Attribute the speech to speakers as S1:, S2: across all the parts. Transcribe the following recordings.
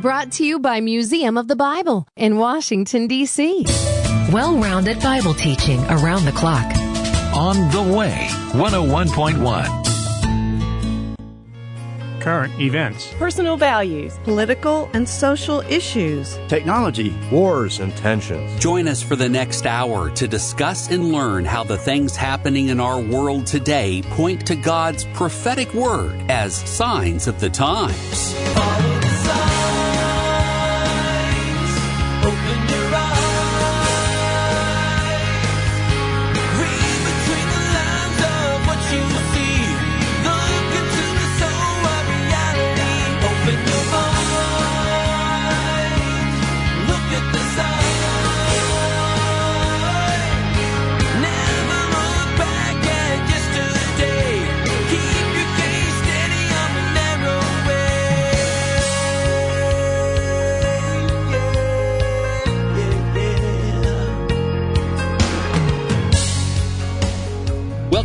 S1: Brought to you by Museum of the Bible in Washington, D.C.
S2: Well rounded Bible teaching around the clock.
S3: On the Way, 101.1.
S4: Current events,
S5: personal values, political and social issues,
S6: technology, wars, and tensions.
S7: Join us for the next hour to discuss and learn how the things happening in our world today point to God's prophetic word as signs of the times.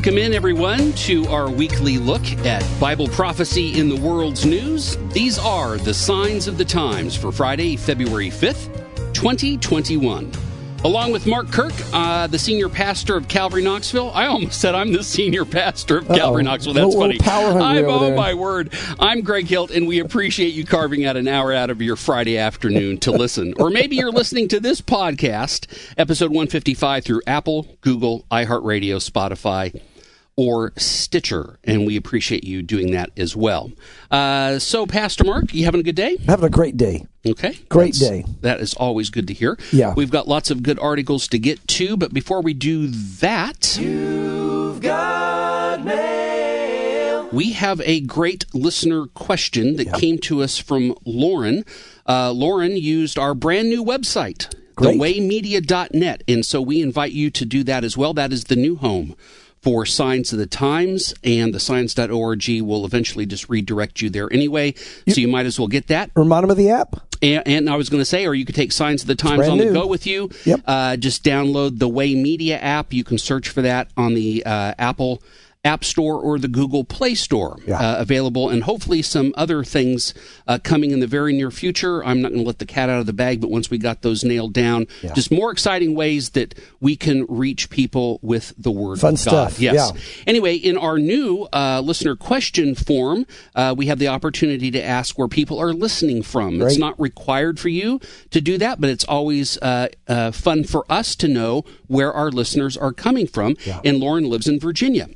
S7: Welcome in, everyone, to our weekly look at Bible prophecy in the world's news. These are the signs of the times for Friday, February 5th, 2021. Along with Mark Kirk, uh, the senior pastor of Calvary Knoxville. I almost said I'm the senior pastor of Calvary Uh-oh. Knoxville. That's funny. I'm oh there. my word. I'm Greg Hilt, and we appreciate you carving out an hour out of your Friday afternoon to listen. or maybe you're listening to this podcast, episode 155, through Apple, Google, iHeartRadio, Spotify or Stitcher, and we appreciate you doing that as well. Uh, so, Pastor Mark, you having a good day?
S8: Having a great day.
S7: Okay.
S8: Great day.
S7: That is always good to hear.
S8: Yeah.
S7: We've got lots of good articles to get to, but before we do that,
S9: you've got mail.
S7: We have a great listener question that came to us from Lauren. Uh, Lauren used our brand new website, thewaymedia.net, and so we invite you to do that as well. That is the new home for Signs of the Times, and the signs.org will eventually just redirect you there anyway. So you might as well get that.
S8: Remind them of the app.
S7: And, and, I was going to say, or you could take Signs of the Times on the go with you.
S8: Yep.
S7: Uh, just download the Way Media app. You can search for that on the uh, Apple App Store or the Google Play Store
S8: yeah.
S7: uh, available, and hopefully some other things uh, coming in the very near future. I'm not going to let the cat out of the bag, but once we got those nailed down,
S8: yeah.
S7: just more exciting ways that we can reach people with the Word
S8: Fun
S7: of
S8: stuff.
S7: God. Yes.
S8: Yeah.
S7: Anyway, in our new uh, listener question form, uh, we have the opportunity to ask where people are listening from.
S8: Right.
S7: It's not required for you to do that, but it's always uh, uh, fun for us to know where our listeners are coming from. And Lauren lives in Virginia.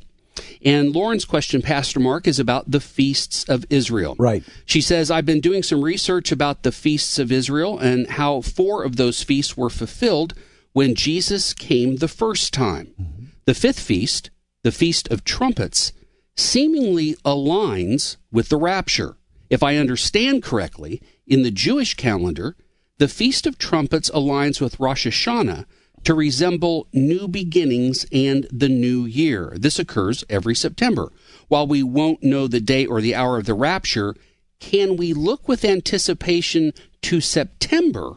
S7: And Lauren's question, Pastor Mark, is about the feasts of Israel.
S8: Right.
S7: She says, I've been doing some research about the feasts of Israel and how four of those feasts were fulfilled when Jesus came the first time. Mm-hmm. The fifth feast, the Feast of Trumpets, seemingly aligns with the rapture. If I understand correctly, in the Jewish calendar, the Feast of Trumpets aligns with Rosh Hashanah, to resemble new beginnings and the new year. This occurs every September. While we won't know the day or the hour of the rapture, can we look with anticipation to September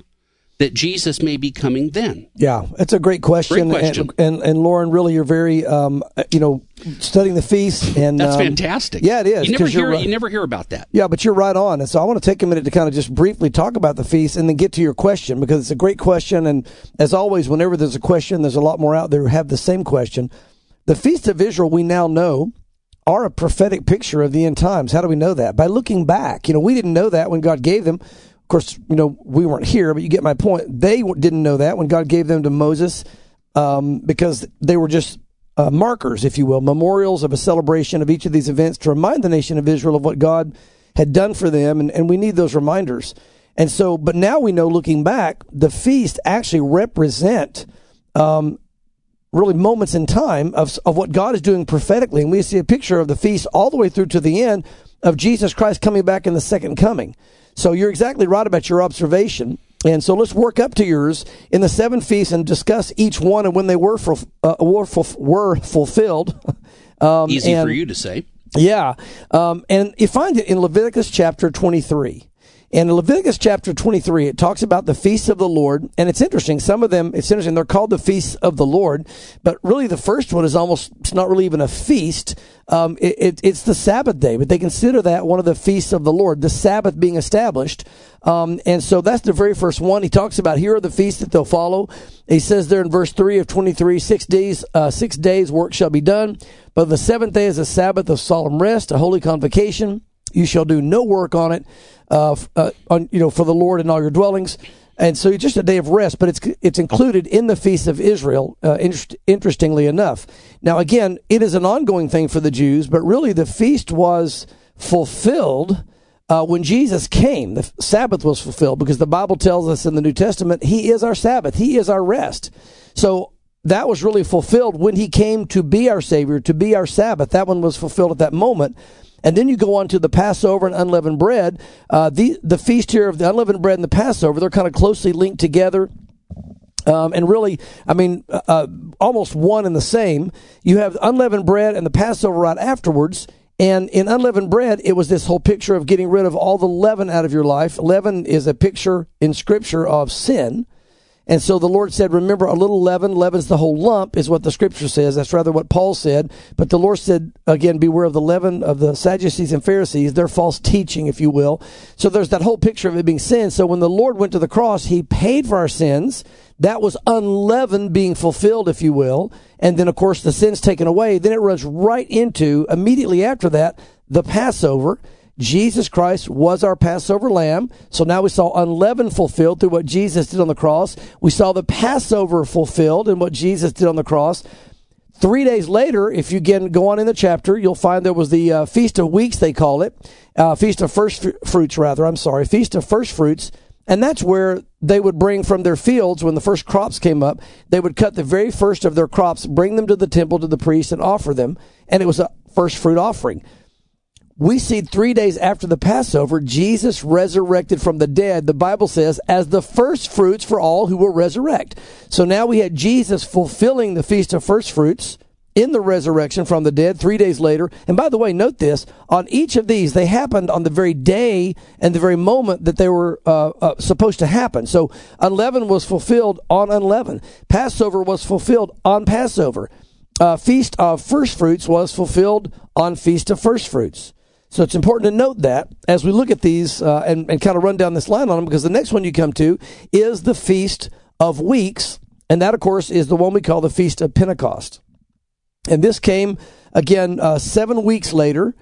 S7: that Jesus may be coming then?
S8: Yeah, it's a great question.
S7: Great question.
S8: And, and, and Lauren, really, you're very, um, you know, studying the feast, and
S7: that's
S8: um,
S7: fantastic.
S8: Yeah, it is.
S7: You never hear,
S8: right.
S7: you never hear about that.
S8: Yeah, but you're right on. And so I want to take a minute to kind of just briefly talk about the feast, and then get to your question because it's a great question. And as always, whenever there's a question, there's a lot more out there who have the same question. The feast of Israel, we now know. Are a prophetic picture of the end times. How do we know that? By looking back. You know, we didn't know that when God gave them course, you know, we weren't here, but you get my point. They didn't know that when God gave them to Moses um, because they were just uh, markers, if you will, memorials of a celebration of each of these events to remind the nation of Israel of what God had done for them. And, and we need those reminders. And so, but now we know looking back, the feast actually represent um, really moments in time of, of what God is doing prophetically. And we see a picture of the feast all the way through to the end of Jesus Christ coming back in the second coming. So you're exactly right about your observation. And so let's work up to yours in the seven feasts and discuss each one and when they were for, uh, were, were fulfilled.
S7: um, Easy and, for you to say.
S8: Yeah. Um, and you find it in Leviticus chapter 23. And in Leviticus chapter 23, it talks about the feasts of the Lord. And it's interesting. Some of them, it's interesting. They're called the feasts of the Lord. But really, the first one is almost, it's not really even a feast. Um, it, it, it's the Sabbath day, but they consider that one of the feasts of the Lord, the Sabbath being established. Um, and so that's the very first one. He talks about here are the feasts that they'll follow. He says there in verse 3 of 23, six days, uh, six days work shall be done. But the seventh day is a Sabbath of solemn rest, a holy convocation. You shall do no work on it uh, uh, on, you know, for the Lord in all your dwellings. And so it's just a day of rest, but it's it's included in the feast of Israel. Uh, interest, interestingly enough, now again, it is an ongoing thing for the Jews, but really the feast was fulfilled uh, when Jesus came. The Sabbath was fulfilled because the Bible tells us in the New Testament He is our Sabbath, He is our rest. So that was really fulfilled when He came to be our Savior, to be our Sabbath. That one was fulfilled at that moment. And then you go on to the Passover and unleavened bread. Uh, the the feast here of the unleavened bread and the Passover, they're kind of closely linked together. Um, and really, I mean, uh, uh, almost one and the same. You have unleavened bread and the Passover right afterwards. And in unleavened bread, it was this whole picture of getting rid of all the leaven out of your life. Leaven is a picture in Scripture of sin. And so the Lord said, remember a little leaven, leaven's the whole lump, is what the scripture says. That's rather what Paul said. But the Lord said, again, beware of the leaven of the Sadducees and Pharisees, their false teaching, if you will. So there's that whole picture of it being sin. So when the Lord went to the cross, he paid for our sins. That was unleavened being fulfilled, if you will. And then, of course, the sin's taken away. Then it runs right into, immediately after that, the Passover. Jesus Christ was our Passover lamb. So now we saw unleavened fulfilled through what Jesus did on the cross. We saw the Passover fulfilled in what Jesus did on the cross. Three days later, if you again go on in the chapter, you'll find there was the uh, Feast of Weeks, they call it. Uh, Feast of First Fruits, rather. I'm sorry. Feast of First Fruits. And that's where they would bring from their fields when the first crops came up. They would cut the very first of their crops, bring them to the temple to the priest, and offer them. And it was a first fruit offering we see three days after the Passover, Jesus resurrected from the dead, the Bible says, as the first fruits for all who will resurrect. So now we had Jesus fulfilling the Feast of First Fruits in the resurrection from the dead three days later. And by the way, note this on each of these, they happened on the very day and the very moment that they were uh, uh, supposed to happen. So unleavened was fulfilled on unleavened, Passover was fulfilled on Passover. Uh, Feast of First Fruits was fulfilled on Feast of First Fruits. So it's important to note that as we look at these uh, and, and kind of run down this line on them, because the next one you come to is the Feast of Weeks. And that, of course, is the one we call the Feast of Pentecost. And this came, again, uh, seven weeks later.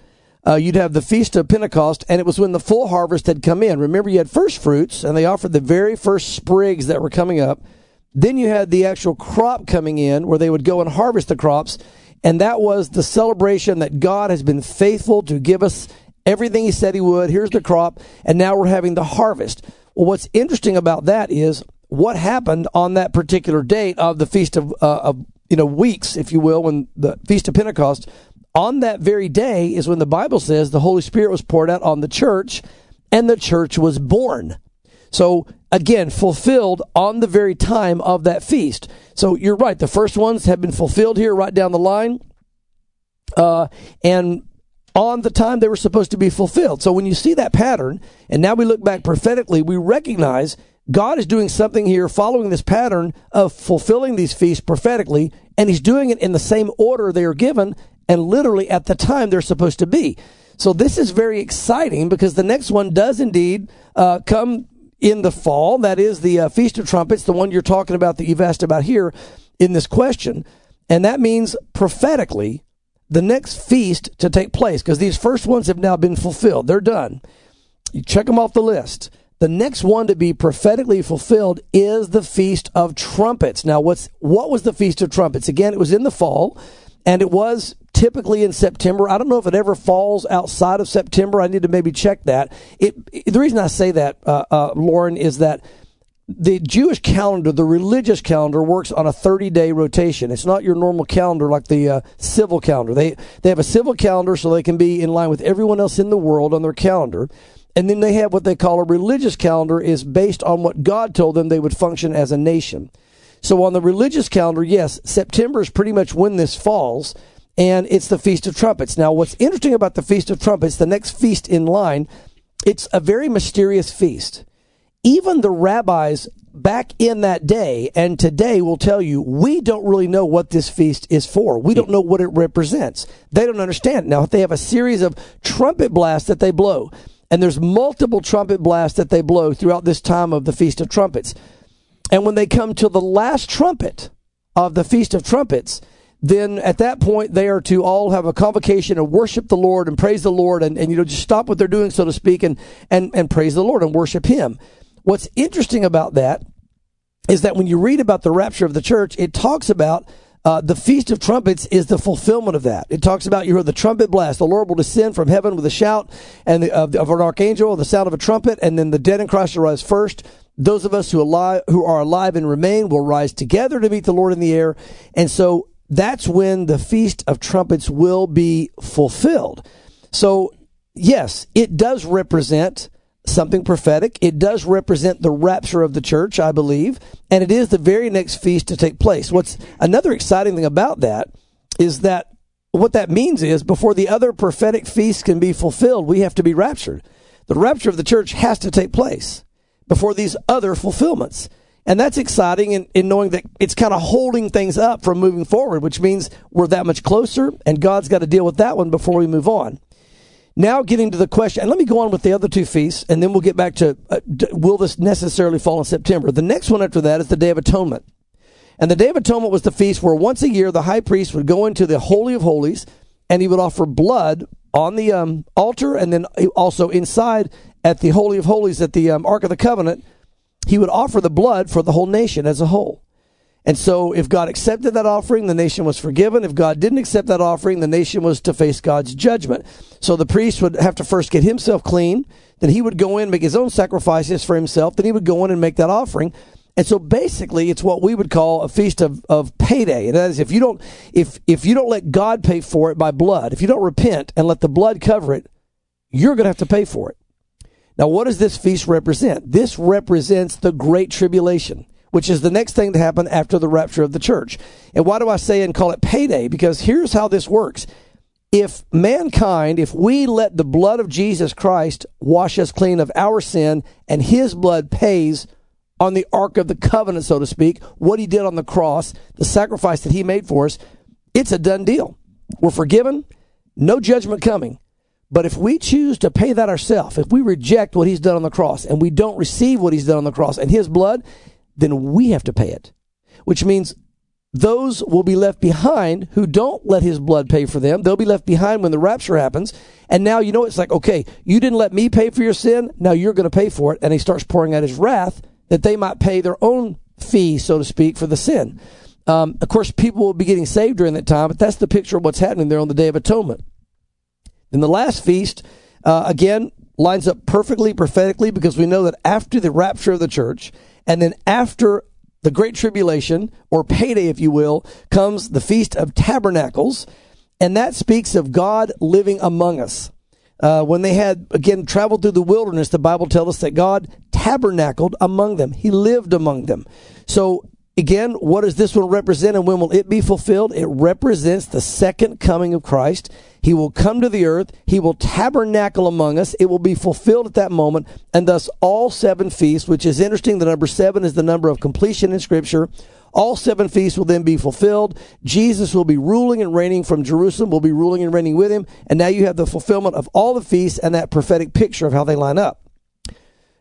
S8: Uh, you'd have the Feast of Pentecost, and it was when the full harvest had come in. Remember, you had first fruits, and they offered the very first sprigs that were coming up. Then you had the actual crop coming in, where they would go and harvest the crops. And that was the celebration that God has been faithful to give us everything He said He would. Here's the crop, and now we're having the harvest. Well, what's interesting about that is what happened on that particular date of the Feast of, uh, of you know, weeks, if you will, when the Feast of Pentecost. On that very day is when the Bible says the Holy Spirit was poured out on the church, and the church was born. So again, fulfilled on the very time of that feast. So you're right. The first ones have been fulfilled here right down the line. Uh, and on the time they were supposed to be fulfilled. So when you see that pattern, and now we look back prophetically, we recognize God is doing something here following this pattern of fulfilling these feasts prophetically, and He's doing it in the same order they are given and literally at the time they're supposed to be. So this is very exciting because the next one does indeed uh, come in the fall. That is the uh, Feast of Trumpets, the one you're talking about that you've asked about here in this question. And that means prophetically the next feast to take place because these first ones have now been fulfilled. They're done. You check them off the list. The next one to be prophetically fulfilled is the Feast of Trumpets. Now, what's what was the Feast of Trumpets? Again, it was in the fall, and it was typically in September. I don't know if it ever falls outside of September. I need to maybe check that. It, the reason I say that, uh, uh, Lauren, is that the Jewish calendar, the religious calendar, works on a 30 day rotation. It's not your normal calendar like the uh, civil calendar. They, they have a civil calendar so they can be in line with everyone else in the world on their calendar. And then they have what they call a religious calendar is based on what God told them they would function as a nation. So on the religious calendar, yes, September is pretty much when this falls and it's the Feast of Trumpets. Now, what's interesting about the Feast of Trumpets, the next feast in line, it's a very mysterious feast. Even the rabbis back in that day and today will tell you we don't really know what this feast is for. We don't know what it represents. They don't understand. Now they have a series of trumpet blasts that they blow. And there's multiple trumpet blasts that they blow throughout this time of the Feast of Trumpets. And when they come to the last trumpet of the Feast of Trumpets, then at that point they are to all have a convocation and worship the Lord and praise the Lord and, and you know just stop what they're doing so to speak and and and praise the Lord and worship him. What's interesting about that is that when you read about the rapture of the church, it talks about uh, the Feast of Trumpets is the fulfillment of that. It talks about you heard the trumpet blast. The Lord will descend from heaven with a shout and the, of, of, an archangel, the sound of a trumpet, and then the dead in Christ will rise first. Those of us who alive who are alive and remain will rise together to meet the Lord in the air. And so that's when the Feast of Trumpets will be fulfilled. So yes, it does represent something prophetic. It does represent the rapture of the church, I believe, and it is the very next feast to take place. What's another exciting thing about that is that what that means is before the other prophetic feasts can be fulfilled, we have to be raptured. The rapture of the church has to take place before these other fulfillments. And that's exciting in, in knowing that it's kind of holding things up from moving forward, which means we're that much closer, and God's got to deal with that one before we move on. Now, getting to the question, and let me go on with the other two feasts, and then we'll get back to uh, will this necessarily fall in September? The next one after that is the Day of Atonement. And the Day of Atonement was the feast where once a year the high priest would go into the Holy of Holies and he would offer blood on the um, altar and then also inside at the Holy of Holies at the um, Ark of the Covenant. He would offer the blood for the whole nation as a whole. And so if God accepted that offering, the nation was forgiven. If God didn't accept that offering, the nation was to face God's judgment. So the priest would have to first get himself clean. Then he would go in, make his own sacrifices for himself. Then he would go in and make that offering. And so basically it's what we would call a feast of, of payday. And that is if you don't, if, if you don't let God pay for it by blood, if you don't repent and let the blood cover it, you're going to have to pay for it. Now, what does this feast represent? This represents the great tribulation which is the next thing to happen after the rapture of the church. And why do I say and call it payday? Because here's how this works. If mankind, if we let the blood of Jesus Christ wash us clean of our sin and his blood pays on the Ark of the Covenant, so to speak, what he did on the cross, the sacrifice that he made for us, it's a done deal. We're forgiven, no judgment coming. But if we choose to pay that ourselves, if we reject what he's done on the cross and we don't receive what he's done on the cross and his blood, then we have to pay it, which means those will be left behind who don't let his blood pay for them. They'll be left behind when the rapture happens. And now, you know, it's like, okay, you didn't let me pay for your sin. Now you're going to pay for it. And he starts pouring out his wrath that they might pay their own fee, so to speak, for the sin. Um, of course, people will be getting saved during that time, but that's the picture of what's happening there on the Day of Atonement. Then the last feast, uh, again, lines up perfectly prophetically because we know that after the rapture of the church, and then after the Great Tribulation, or payday, if you will, comes the Feast of Tabernacles. And that speaks of God living among us. Uh, when they had, again, traveled through the wilderness, the Bible tells us that God tabernacled among them. He lived among them. So Again, what does this one represent and when will it be fulfilled? It represents the second coming of Christ. He will come to the earth. He will tabernacle among us. It will be fulfilled at that moment. And thus all seven feasts, which is interesting. The number seven is the number of completion in scripture. All seven feasts will then be fulfilled. Jesus will be ruling and reigning from Jerusalem. Will be ruling and reigning with him. And now you have the fulfillment of all the feasts and that prophetic picture of how they line up.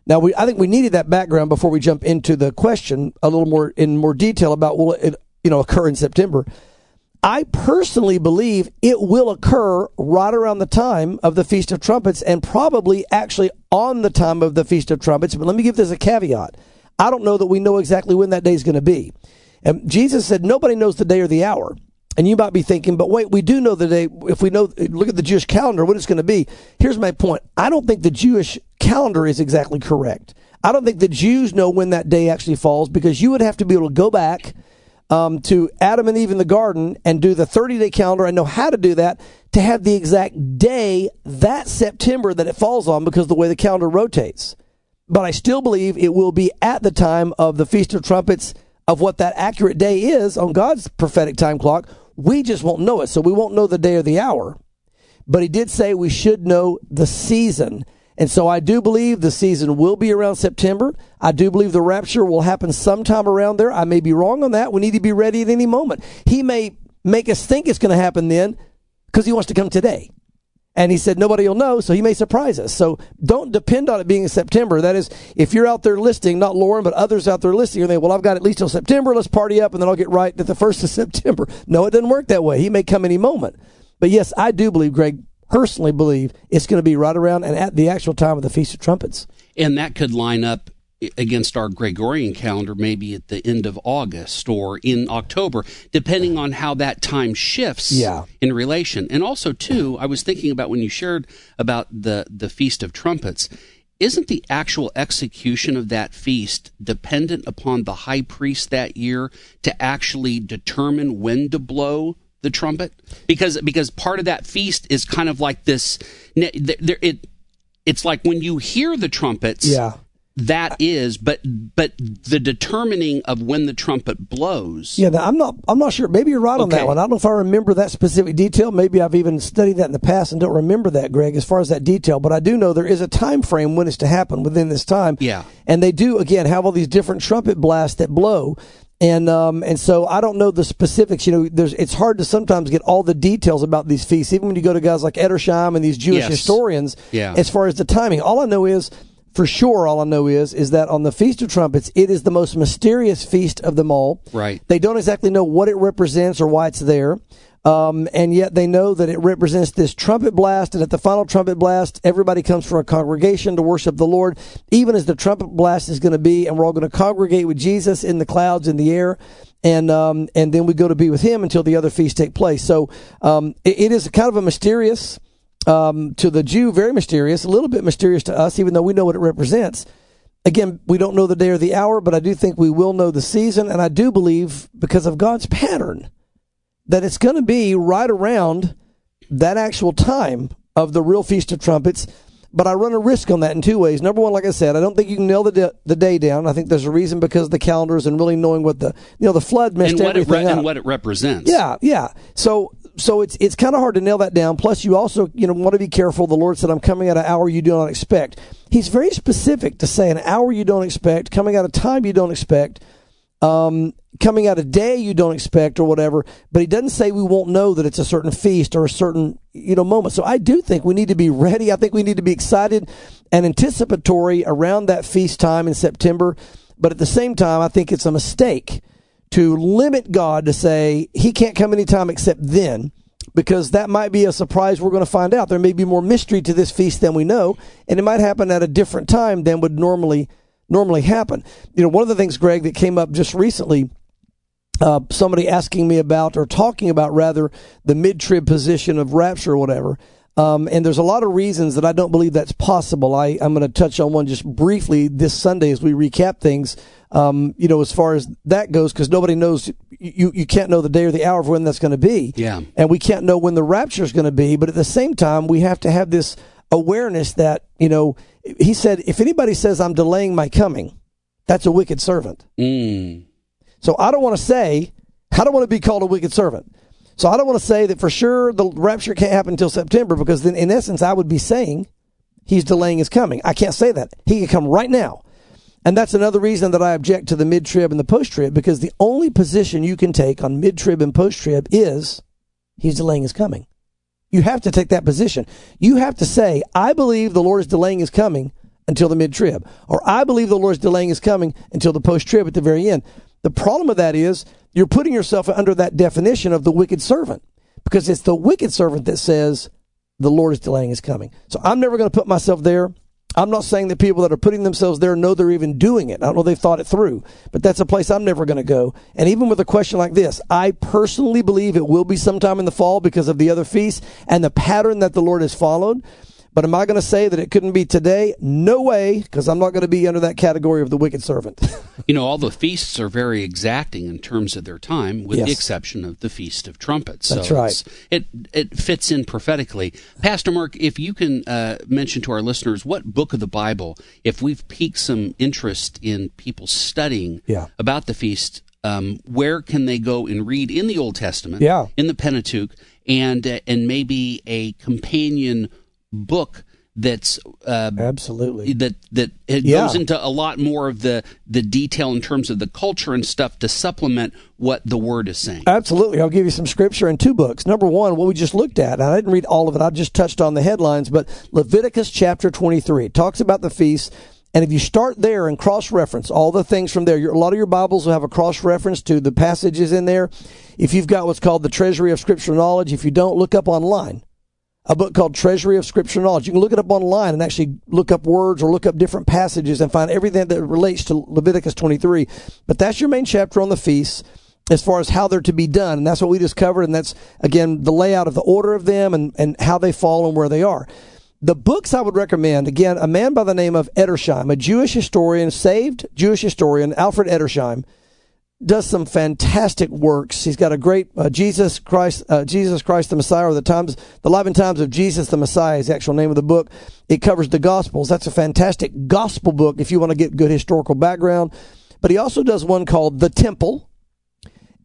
S8: Now, we, I think we needed that background before we jump into the question a little more in more detail about will it, you know, occur in September. I personally believe it will occur right around the time of the Feast of Trumpets and probably actually on the time of the Feast of Trumpets. But let me give this a caveat. I don't know that we know exactly when that day is going to be. And Jesus said, nobody knows the day or the hour. And you might be thinking, but wait, we do know the day. If we know, look at the Jewish calendar, what it's going to be. Here's my point. I don't think the Jewish calendar is exactly correct. I don't think the Jews know when that day actually falls because you would have to be able to go back um, to Adam and Eve in the garden and do the 30 day calendar and know how to do that to have the exact day that September that it falls on because the way the calendar rotates. But I still believe it will be at the time of the Feast of Trumpets of what that accurate day is on God's prophetic time clock. We just won't know it. So we won't know the day or the hour. But he did say we should know the season And so I do believe the season will be around September. I do believe the rapture will happen sometime around there. I may be wrong on that. We need to be ready at any moment. He may make us think it's going to happen then because he wants to come today. And he said nobody will know, so he may surprise us. So don't depend on it being in September. That is, if you're out there listing, not Lauren, but others out there listing, and they, well, I've got at least till September. Let's party up, and then I'll get right at the first of September. No, it doesn't work that way. He may come any moment. But yes, I do believe, Greg, personally believe it's going to be right around and at the actual time of the Feast of Trumpets.
S7: And that could line up against our Gregorian calendar, maybe at the end of August or in October, depending on how that time shifts
S8: yeah.
S7: in relation. And also, too, I was thinking about when you shared about the, the Feast of Trumpets. Isn't the actual execution of that feast dependent upon the high priest that year to actually determine when to blow the trumpet? Because because part of that feast is kind of like this. It it's like when you hear the trumpets.
S8: Yeah
S7: that is but but the determining of when the trumpet blows.
S8: Yeah i'm not i'm not sure. Maybe you're right on that one. I don't know if i remember that specific detail. Maybe i've even studied that in the past and don't remember that greg as far as that detail. But i do know there is a time frame when it's to happen within this time.
S7: Yeah.
S8: And they do again have all these different trumpet blasts that blow. And um, and so I don't know the specifics. You know, there's it's hard to sometimes get all the details about these feasts, even when you go to guys like Edersheim and these Jewish
S7: yes.
S8: historians.
S7: Yeah.
S8: As far as the timing, all I know is for sure, all I know is is that on the Feast of Trumpets, it is the most mysterious feast of them all.
S7: Right.
S8: They don't exactly know what it represents or why it's there. Um, and yet they know that it represents this trumpet blast, and at the final trumpet blast, everybody comes from a congregation to worship the Lord, even as the trumpet blast is going to be, and we're all going to congregate with Jesus in the clouds in the air, and um, and then we go to be with Him until the other feasts take place. So um, it, it is kind of a mysterious um, to the Jew, very mysterious, a little bit mysterious to us, even though we know what it represents. Again, we don't know the day or the hour, but I do think we will know the season. And I do believe, because of God's pattern, that it's going to be right around that actual time of the real Feast of Trumpets. But I run a risk on that in two ways. Number one, like I said, I don't think you can nail the de- the day down. I think there's a reason because of the calendars and really knowing what the you know the flood messed
S7: and what
S8: everything
S7: it
S8: up.
S7: and what it represents.
S8: Yeah, yeah. So so it's it's kind of hard to nail that down. Plus, you also you know want to be careful. The Lord said, "I'm coming at an hour you do not expect." He's very specific to say an hour you don't expect, coming at a time you don't expect, um, coming at a day you don't expect, or whatever. But he doesn't say we won't know that it's a certain feast or a certain you know moment. So I do think we need to be ready. I think we need to be excited and anticipatory around that feast time in September. But at the same time, I think it's a mistake to limit God to say he can't come anytime except then because that might be a surprise we're going to find out. There may be more mystery to this feast than we know, and it might happen at a different time than would normally normally happen. You know, one of the things, Greg, that came up just recently, uh, somebody asking me about or talking about rather the mid trib position of rapture or whatever. Um, and there's a lot of reasons that I don't believe that's possible. I, I'm going to touch on one just briefly this Sunday as we recap things. Um, you know, as far as that goes, because nobody knows, you, you can't know the day or the hour of when that's going to be.
S7: Yeah.
S8: And we can't know when the rapture is going to be. But at the same time, we have to have this awareness that, you know, he said, if anybody says I'm delaying my coming, that's a wicked servant.
S7: Mm.
S8: So I don't want to say, I don't want to be called a wicked servant. So I don't want to say that for sure the rapture can't happen until September because then in essence I would be saying he's delaying his coming. I can't say that. He could come right now. And that's another reason that I object to the mid trib and the post trib because the only position you can take on mid trib and post trib is he's delaying his coming. You have to take that position. You have to say, I believe the Lord is delaying his coming until the mid trib, or I believe the Lord is delaying his coming until the post trib at the very end. The problem with that is you're putting yourself under that definition of the wicked servant because it's the wicked servant that says the Lord is delaying his coming. So I'm never going to put myself there. I'm not saying that people that are putting themselves there know they're even doing it. I don't know they've thought it through, but that's a place I'm never going to go. And even with a question like this, I personally believe it will be sometime in the fall because of the other feasts and the pattern that the Lord has followed. But am I going to say that it couldn't be today? No way, because I'm not going to be under that category of the wicked servant.
S7: you know, all the feasts are very exacting in terms of their time, with
S8: Yes.
S7: the exception of the Feast of Trumpets.
S8: That's
S7: so
S8: right.
S7: It it fits in prophetically. Pastor Mark, if you can uh, mention to our listeners what book of the Bible, if we've piqued some interest in people studying
S8: Yeah.
S7: about the feast, um, where can they go and read in the Old Testament,
S8: Yeah.
S7: in the Pentateuch, and uh, and maybe a companion book that's uh,
S8: absolutely
S7: that that it
S8: Yeah.
S7: goes into a lot more of the the detail in terms of the culture and stuff to supplement what the word is saying.
S8: Absolutely. I'll give you some scripture in two books. Number one, what we just looked at, and I didn't read all of it, I just touched on the headlines, but Leviticus chapter 23 it talks about the feast. And if you start there and cross reference all the things from there, your, a lot of your Bibles will have a cross reference to the passages in there. If you've got what's called the Treasury of Scriptural Knowledge, if you don't, look up online a book called Treasury of Scripture Knowledge. You can look it up online and actually look up words or look up different passages and find everything that relates to Leviticus 23. But that's your main chapter on the feasts as far as how they're to be done. And that's what we just covered. And that's, again, the layout of the order of them and, and how they fall and where they are. The books I would recommend, again, a man by the name of Edersheim, a Jewish historian, saved Jewish historian, Alfred Edersheim, does some fantastic works. He's got a great uh, Jesus Christ, uh, Jesus Christ the Messiah, or the times, the life and times of Jesus the Messiah is the actual name of the book. It covers the Gospels. That's a fantastic gospel book if you want to get good historical background. But he also does one called The Temple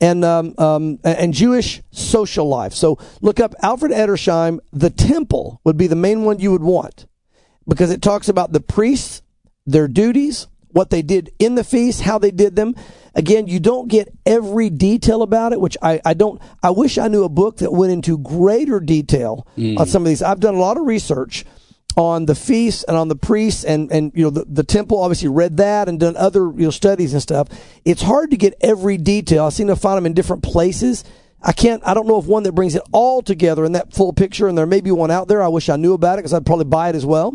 S8: and um, um, and Jewish social life. So look up Alfred Edersheim. The Temple would be the main one you would want because it talks about the priests, their duties, what they did in the feast, how they did them. Again, you don't get every detail about it, which I, I don't. I wish I knew a book that went into greater detail on mm. some of these. I've done a lot of research on the feasts and on the priests and, and you know the, the temple obviously read that and done other you know studies and stuff it's hard to get every detail i seem to find them in different places i can't i don't know of one that brings it all together in that full picture and there may be one out there i wish i knew about it because i'd probably buy it as well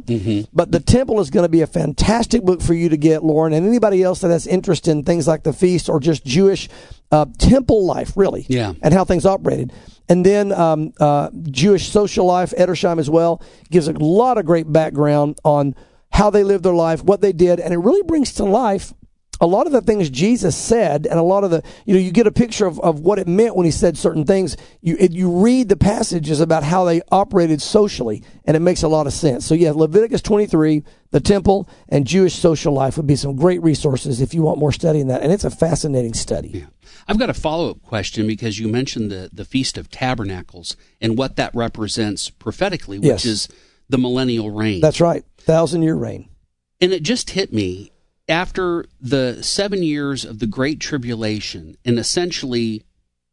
S8: but the temple is going to be a fantastic book for you to get lauren and anybody else that has interest in things like the feast or just jewish uh, temple life really
S7: Yeah.
S8: and how things operated. And then um, uh, Jewish social life, Edersheim as well, gives a lot of great background on how they lived their life, what they did, and it really brings to life a lot of the things Jesus said, and a lot of the, you know, you get a picture of, of what it meant when he said certain things. You it, you read the passages about how they operated socially, and it makes a lot of sense. So yeah, Leviticus 23, the temple, and Jewish social life would be some great resources if you want more study in that, and it's a fascinating study. Yeah.
S7: I've got a follow up question because you mentioned the, the Feast of Tabernacles and what that represents prophetically, which
S8: Yes.
S7: is the millennial reign.
S8: That's right, thousand year reign.
S7: and it just hit me after the seven years of the Great Tribulation and essentially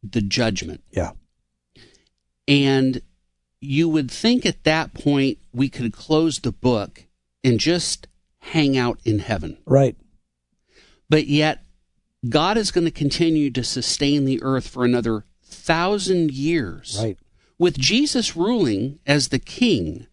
S7: the judgment.
S8: Yeah.
S7: And you would think at that point we could close the book and just hang out in heaven.
S8: Right.
S7: But yet, God is going to continue to sustain the earth for another thousand years.
S8: Right.
S7: With Jesus ruling as the king,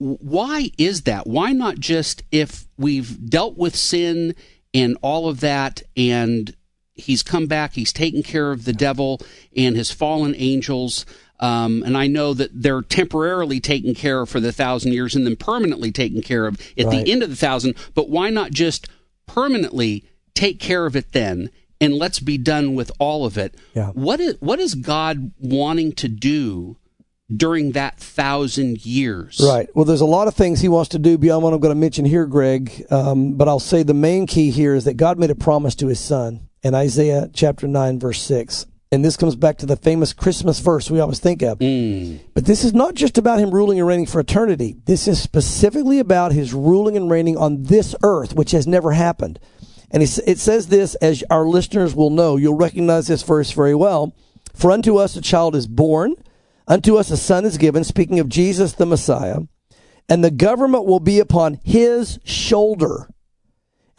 S7: why is that? Why not just if we've dealt with sin and all of that and he's come back, he's taken care of the devil and his fallen angels. Um, and I know that they're temporarily taken care of for the thousand years and then permanently taken care of at
S8: Right.
S7: the end of the thousand. But why not just permanently take care of it then? And let's be done with all of it.
S8: Yeah.
S7: What is what is God wanting to do during that thousand years?
S8: Right. Well, there's a lot of things he wants to do beyond what I'm going to mention here, Greg. Um, but I'll say the main key here is that God made a promise to his son in Isaiah chapter 9, verse 6. And this comes back to the famous Christmas verse we always think of. But this is not just about him ruling and reigning for eternity. This is specifically about his ruling and reigning on this earth, which has never happened. And it says this, as our listeners will know, you'll recognize this verse very well. For unto us a child is born, unto us a son is given, speaking of Jesus the Messiah, and the government will be upon his shoulder.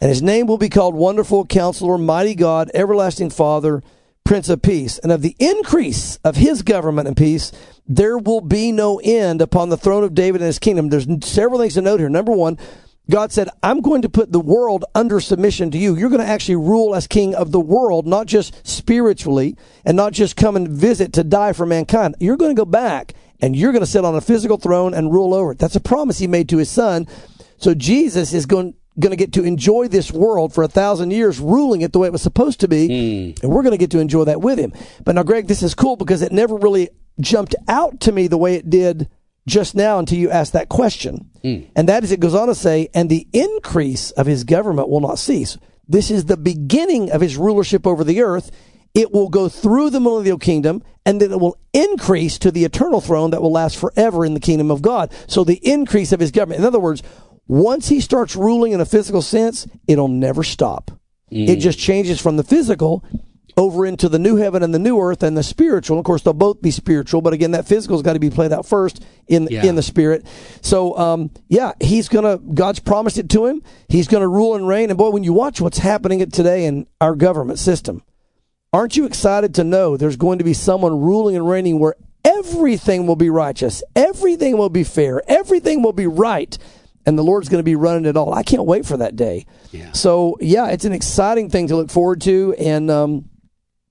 S8: And his name will be called Wonderful Counselor, Mighty God, Everlasting Father, Prince of Peace. And of the increase of his government and peace, there will be no end upon the throne of David and his kingdom. There's several things to note here. Number one, God said, I'm going to put the world under submission to you. You're going to actually rule as king of the world, not just spiritually and not just come and visit to die for mankind. You're going to go back and you're going to sit on a physical throne and rule over it. That's a promise he made to his son. So Jesus is going, going to get to enjoy this world for a thousand years, ruling it the way it was supposed to be. Hmm. And we're going to get to enjoy that with him. But now, Greg, this is cool because it never really jumped out to me the way it did just now until you asked that question. And that is, it goes on to say, and the increase of his government will not cease. This is the beginning of his rulership over the earth. it will go through the millennial kingdom and then it will increase to the eternal throne that will last forever in the kingdom of God. So the increase of his government. In other words, once he starts ruling in a physical sense, it'll never stop. Mm. It just changes from the physical over into the new heaven and the new earth and the spiritual. Of course, they'll both be spiritual, but again, that physical has got to be played out first in yeah. in the spirit. So, um, yeah, he's gonna. God's promised it to him. He's gonna rule and reign. And boy, when you watch what's happening today in our government system, aren't you excited to know there's going to be someone ruling and reigning where everything will be righteous, everything will be fair, everything will be right, and the Lord's going to be running it all. I can't wait for that day. Yeah. So, yeah, it's an exciting thing to look forward to, and. Um,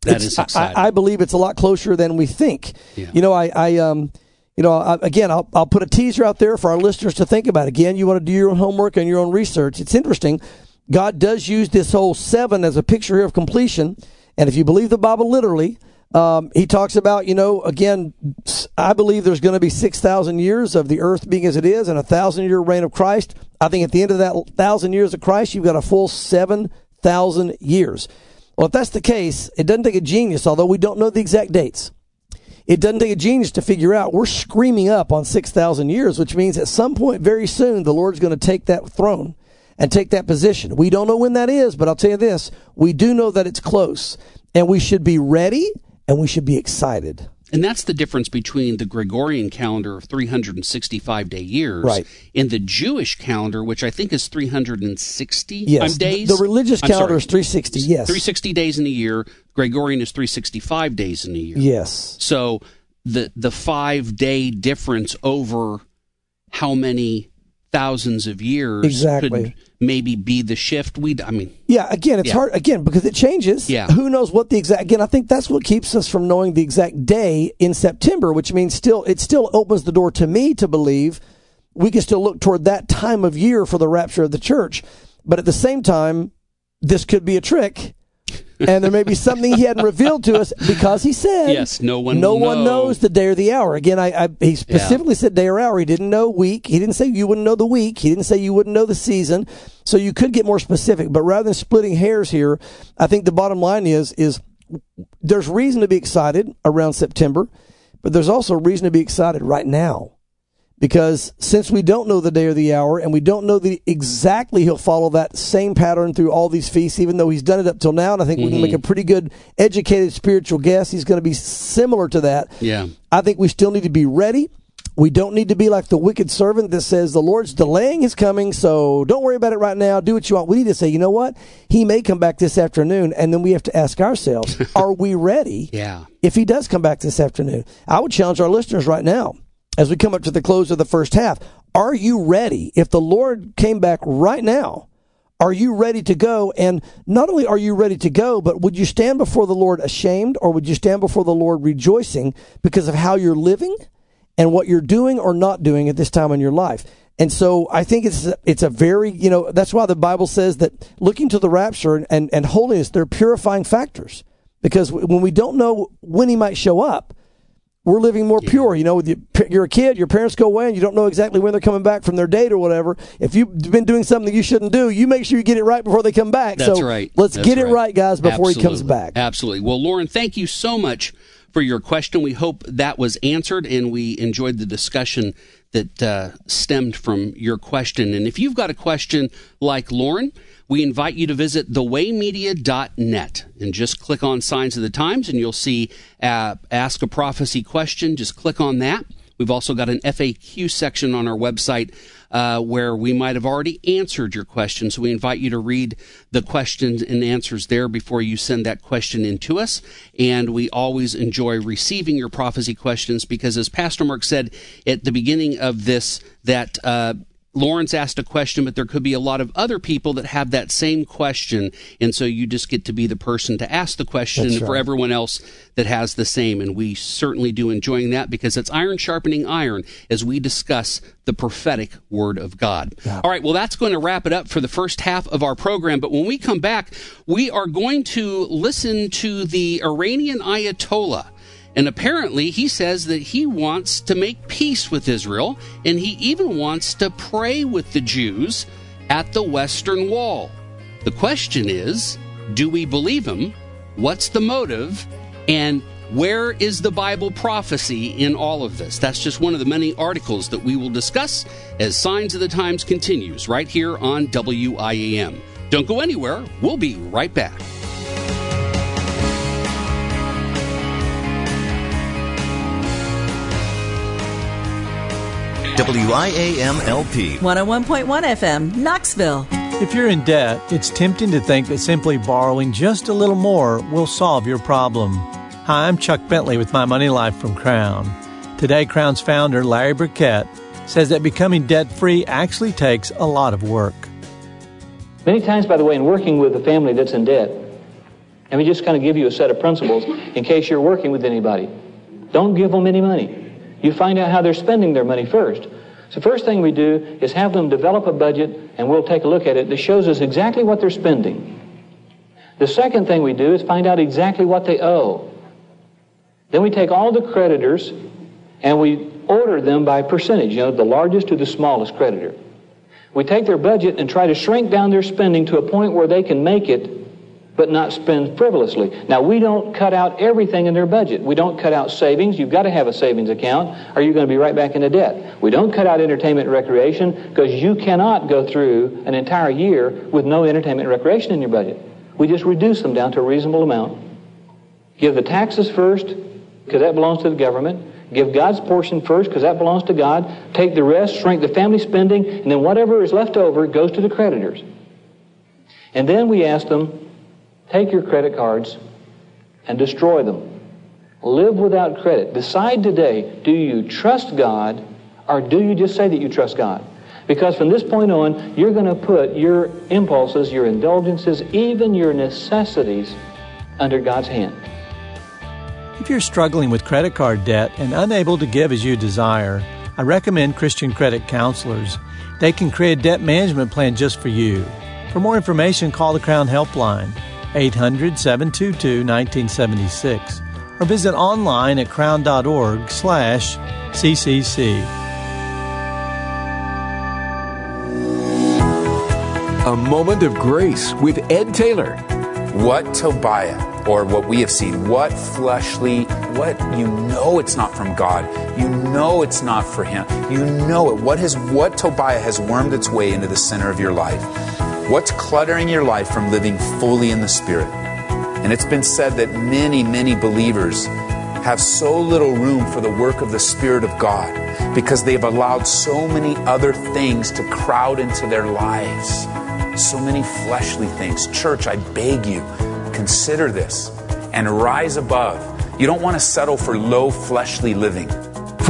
S7: that is exciting.
S8: I, I, believe it's a lot closer than we think. Yeah. You know, I, I um, you know, I, again, I'll, I'll put a teaser out there for our listeners to think about. Again, you want to do your own homework and your own research. It's interesting. God does use this whole seven as a picture here of completion. And if you believe the Bible literally, um, he talks about, you know, again, I believe there's going to be 6,000 years of the earth being as it is and a thousand year reign of Christ. I think at the end of that thousand years of Christ, you've got a full 7,000 years. Well, if that's the case, it doesn't take a genius, although we don't know the exact dates. It doesn't take a genius to figure out we're screaming up on 6,000 years, which means at some point very soon the Lord's going to take that throne and take that position. We don't know when that is, but I'll tell you this we do know that it's close, and we should be ready and we should be excited.
S7: And that's the difference between the Gregorian calendar of 365 day years
S8: right.
S7: and the Jewish calendar, which I think is 360
S8: yes.
S7: days.
S8: The, the religious calendar is 360, yes.
S7: 360 days in a year. Gregorian is 365 days in a year.
S8: Yes.
S7: So the the five day difference over how many thousands of years
S8: exactly.
S7: could maybe be the shift. We, I mean,
S8: yeah. Again, it's yeah. hard again because it changes.
S7: Yeah.
S8: Who knows what the exact? Again, I think that's what keeps us from knowing the exact day in September, which means still it still opens the door to me to believe we can still look toward that time of year for the rapture of the church. But at the same time, this could be a trick and there may be something he hadn't revealed to us because he said,
S7: "Yes, no one,
S8: no
S7: one
S8: know. knows the day or the hour." Again, I, I he specifically yeah. said day or hour. He didn't know week. He didn't say you wouldn't know the week. He didn't say you wouldn't know the season. So you could get more specific. But rather than splitting hairs here, I think the bottom line is is there's reason to be excited around September, but there's also reason to be excited right now because since we don't know the day or the hour and we don't know the exactly he'll follow that same pattern through all these feasts even though he's done it up till now and i think mm-hmm. we can make a mm-hmm. pretty good educated spiritual guess he's going to be similar to that
S7: yeah
S8: i think we still need to be ready we don't need to be like the wicked servant that says the Lord's delaying his coming, so don't worry about it right now. Do what you want. We need to say, you know what? He may come back this afternoon, and then we have to ask ourselves, are we ready?
S7: Yeah.
S8: If he does come back this afternoon, I would challenge our listeners right now as we come up to the close of the first half. Are you ready? If the Lord came back right now, are you ready to go? And not only are you ready to go, but would you stand before the Lord ashamed or would you stand before the Lord rejoicing because of how you're living and what you're doing or not doing at this time in your life? And so I think it's it's a very you know that's why the Bible says that looking to the rapture and, and, and holiness they're purifying factors because when we don't know when he might show up, we're living more yeah. pure. You know, you're a kid, your parents go away, and you don't know exactly when they're coming back from their date or whatever. If you've been doing something you shouldn't do, you make sure you get it right before they come back.
S7: That's
S8: so
S7: right.
S8: Let's
S7: That's
S8: get it
S7: right.
S8: right, guys, before
S7: Absolutely.
S8: he comes back.
S7: Absolutely. Well, Lauren, thank you so much for your question. We hope that was answered, and we enjoyed the discussion that uh, stemmed from your question. And if you've got a question like Lauren, we invite you to visit thewaymedia.net and just click on Signs of the Times, and you'll see uh, Ask a Prophecy question. Just click on that. We've also got an FAQ section on our website uh, where we might have already answered your question. So we invite you to read the questions and answers there before you send that question in to us. And we always enjoy receiving your prophecy questions because, as Pastor Mark said at the beginning of this, that uh, Lawrence asked a question, but there could be a lot of other people that have that same question. And so you just get to be the person to ask the question
S8: right.
S7: for everyone else that has the same. And we certainly do enjoying that because it's iron sharpening iron as we discuss the prophetic word of God. Yeah. All right. Well, that's going to wrap it up for the first half of our program. But when we come back, we are going to listen to the Iranian Ayatollah and apparently, he says that he wants to make peace with Israel, and he even wants to pray with the Jews at the Western Wall. The question is do we believe him, What's the motive? And where is the Bible prophecy in all of this? That's just one of the many articles that we will discuss as Signs of the Times continues right here on WIAM. Don't go anywhere. We'll be right back.
S4: WIAM LP
S10: 101.1 FM, Knoxville.
S11: If you're in debt, it's tempting to think that simply borrowing just a little more will solve your problem. Hi, I'm Chuck Bentley with My Money Life from Crown. Today, Crown's founder, Larry Burkett, says that becoming debt free actually takes a lot of work.
S12: Many times, by the way, in working with a family that's in debt, let me just kind of give you a set of principles in case you're working with anybody. Don't give them any money. You find out how they're spending their money first. So first thing we do is have them develop a budget, and we'll take a look at it that shows us exactly what they're spending. The second thing we do is find out exactly what they owe. Then we take all the creditors and we order them by percentage, you know, the largest to the smallest creditor. We take their budget and try to shrink down their spending to a point where they can make it but not spend frivolously. Now, we don't cut out everything in their budget. We don't cut out savings. You've got to have a savings account, or you're going to be right back into debt. We don't cut out entertainment and recreation because you cannot go through an entire year with no entertainment and recreation in your budget. We just reduce them down to a reasonable amount. Give the taxes first because that belongs to the government. Give God's portion first because that belongs to God. Take the rest, shrink the family spending, and then whatever is left over goes to the creditors. And then we ask them, Take your credit cards and destroy them. Live without credit. Decide today do you trust God or do you just say that you trust God? Because from this point on, you're going to put your impulses, your indulgences, even your necessities under God's hand.
S11: If you're struggling with credit card debt and unable to give as you desire, I recommend Christian Credit Counselors. They can create a debt management plan just for you. For more information, call the Crown Helpline 800 722 1976 or visit online at crown.org slash ccc.
S3: A moment of grace with Ed Taylor.
S13: What Tobiah, or what we have seen, what fleshly, what you know it's not from God, you know it's not for Him, you know it. What has what Tobiah has wormed its way into the center of your life? What's cluttering your life from living fully in the Spirit? And it's been said that many, many believers have so little room for the work of the Spirit of God because they've allowed so many other things to crowd into their lives. So many fleshly things. Church, I beg you, consider this and rise above. You don't want to settle for low fleshly living.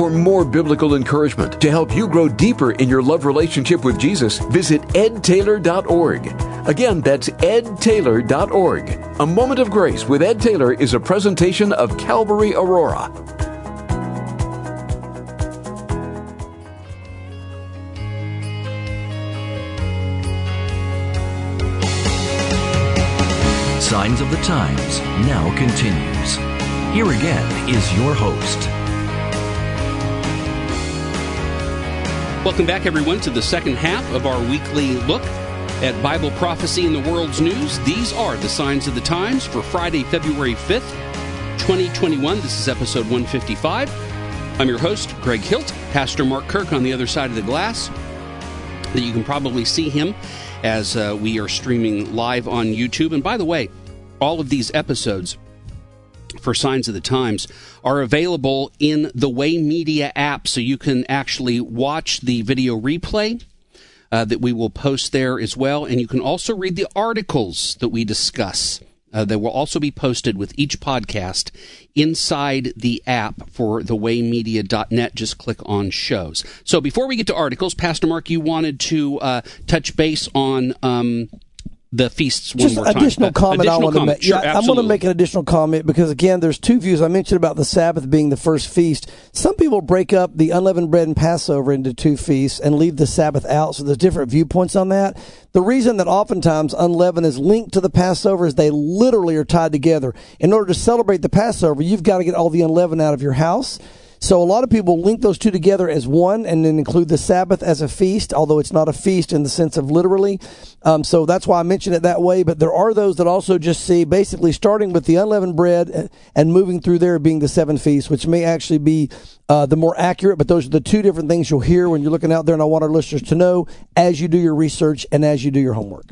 S3: For more biblical encouragement to help you grow deeper in your love relationship with Jesus, visit edtaylor.org. Again, that's edtaylor.org. A Moment of Grace with Ed Taylor is a presentation of Calvary Aurora.
S4: Signs of the Times now continues. Here again is your host.
S7: Welcome back, everyone, to the second half of our weekly look at Bible prophecy in the world's news. These are the signs of the times for Friday, February 5th, 2021. This is episode 155. I'm your host, Greg Hilt, Pastor Mark Kirk on the other side of the glass. That you can probably see him as uh, we are streaming live on YouTube. And by the way, all of these episodes for Signs of the Times are available in the Way Media app, so you can actually watch the video replay uh, that we will post there as well. And you can also read the articles that we discuss. Uh, that will also be posted with each podcast inside the app for thewaymedia.net. Just click on shows. So before we get to articles, Pastor Mark, you wanted to uh, touch base on. Um, the feasts one
S8: Just
S7: more
S8: additional
S7: Uh,
S8: comment
S7: additional
S8: I want to make.
S7: Sure,
S8: yeah, I'm going to make an additional comment because again, there's two views. I mentioned about the Sabbath being the first feast. Some people break up the unleavened bread and Passover into two feasts and leave the Sabbath out. So there's different viewpoints on that. The reason that oftentimes unleavened is linked to the Passover is they literally are tied together. In order to celebrate the Passover, you've got to get all the unleavened out of your house. So a lot of people link those two together as one and then include the Sabbath as a feast, although it's not a feast in the sense of literally. Um, so that's why I mention it that way. But there are those that also just see basically starting with the unleavened bread and moving through there being the seven feasts, which may actually be uh, the more accurate. But those are the two different things you'll hear when you're looking out there. And I want our listeners to know as you do your research and as you do your homework.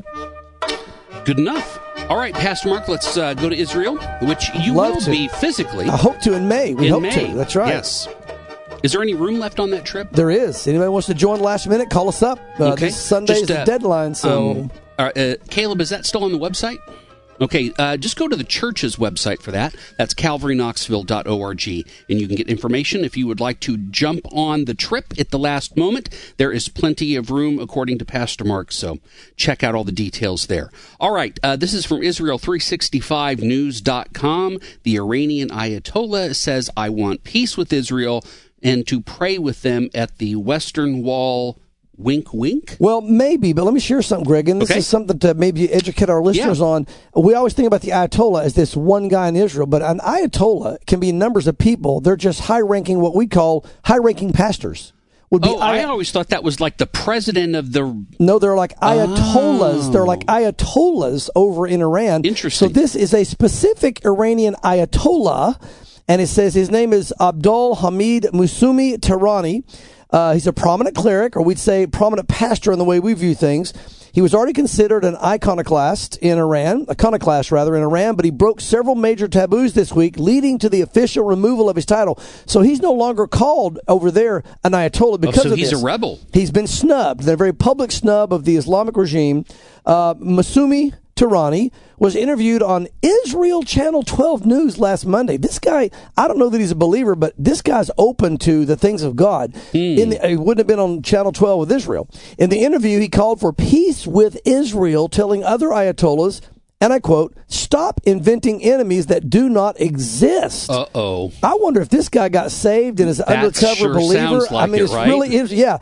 S7: Good enough. All right, Pastor Mark, let's uh, go to Israel, which you
S8: Love
S7: will
S8: to.
S7: be physically.
S8: I hope to in May. We
S7: in
S8: hope
S7: May.
S8: to. That's right.
S7: Yes. Is there any room left on that trip?
S8: There is. Anybody wants to join last minute? Call us up. Uh,
S7: Okay.
S8: This Sunday is
S7: Just,
S8: the
S7: uh,
S8: deadline. So
S7: Um, uh, Caleb, is that still on the website? Okay, uh, just go to the church's website for that. That's calvaryknoxville.org, and you can get information if you would like to jump on the trip at the last moment. There is plenty of room, according to Pastor Mark, so check out all the details there. All right, uh, this is from Israel365news.com. The Iranian Ayatollah says, I want peace with Israel and to pray with them at the Western Wall. Wink, wink.
S8: Well, maybe, but let me share something, Greg. And this
S7: Okay.
S8: is something to maybe educate our listeners
S7: Yeah.
S8: on. We always think about the Ayatollah as this one guy in Israel, but an Ayatollah can be numbers of people. They're just high ranking, what we call high ranking pastors. Would be
S7: Oh, I always thought that was like the president of the.
S8: No, they're like oh. ayatollahs.
S7: Oh.
S8: They're like ayatollahs over in Iran. Interesting. So this is a specific Iranian ayatollah, and it says his name is Abdul Hamid Musumi Tehrani. Uh, he's a prominent cleric, or we'd say prominent pastor in the way we view things. He was already considered an iconoclast in Iran, iconoclast rather in Iran, but he broke several major taboos this week, leading to the official removal of his title. So he's no longer called over there an ayatollah because
S7: oh, so
S8: of
S7: he's
S8: this.
S7: a rebel.
S8: He's been snubbed. The very public snub of the Islamic regime. Uh, Masumi Tirani was interviewed on Israel Channel 12 News last Monday. This guy, I don't know that he's a believer, but this guy's open to the things of God. Hmm. In the, he wouldn't have been on Channel 12 with Israel. In the interview, he called for peace with Israel, telling other ayatollahs, and I quote, stop inventing enemies that do not exist.
S7: Uh oh.
S8: I wonder if this guy got saved and is an
S7: That
S8: undercover
S7: sure
S8: believer.
S7: sounds like
S8: I mean,
S7: it,
S8: it's
S7: right?
S8: really is. Yeah,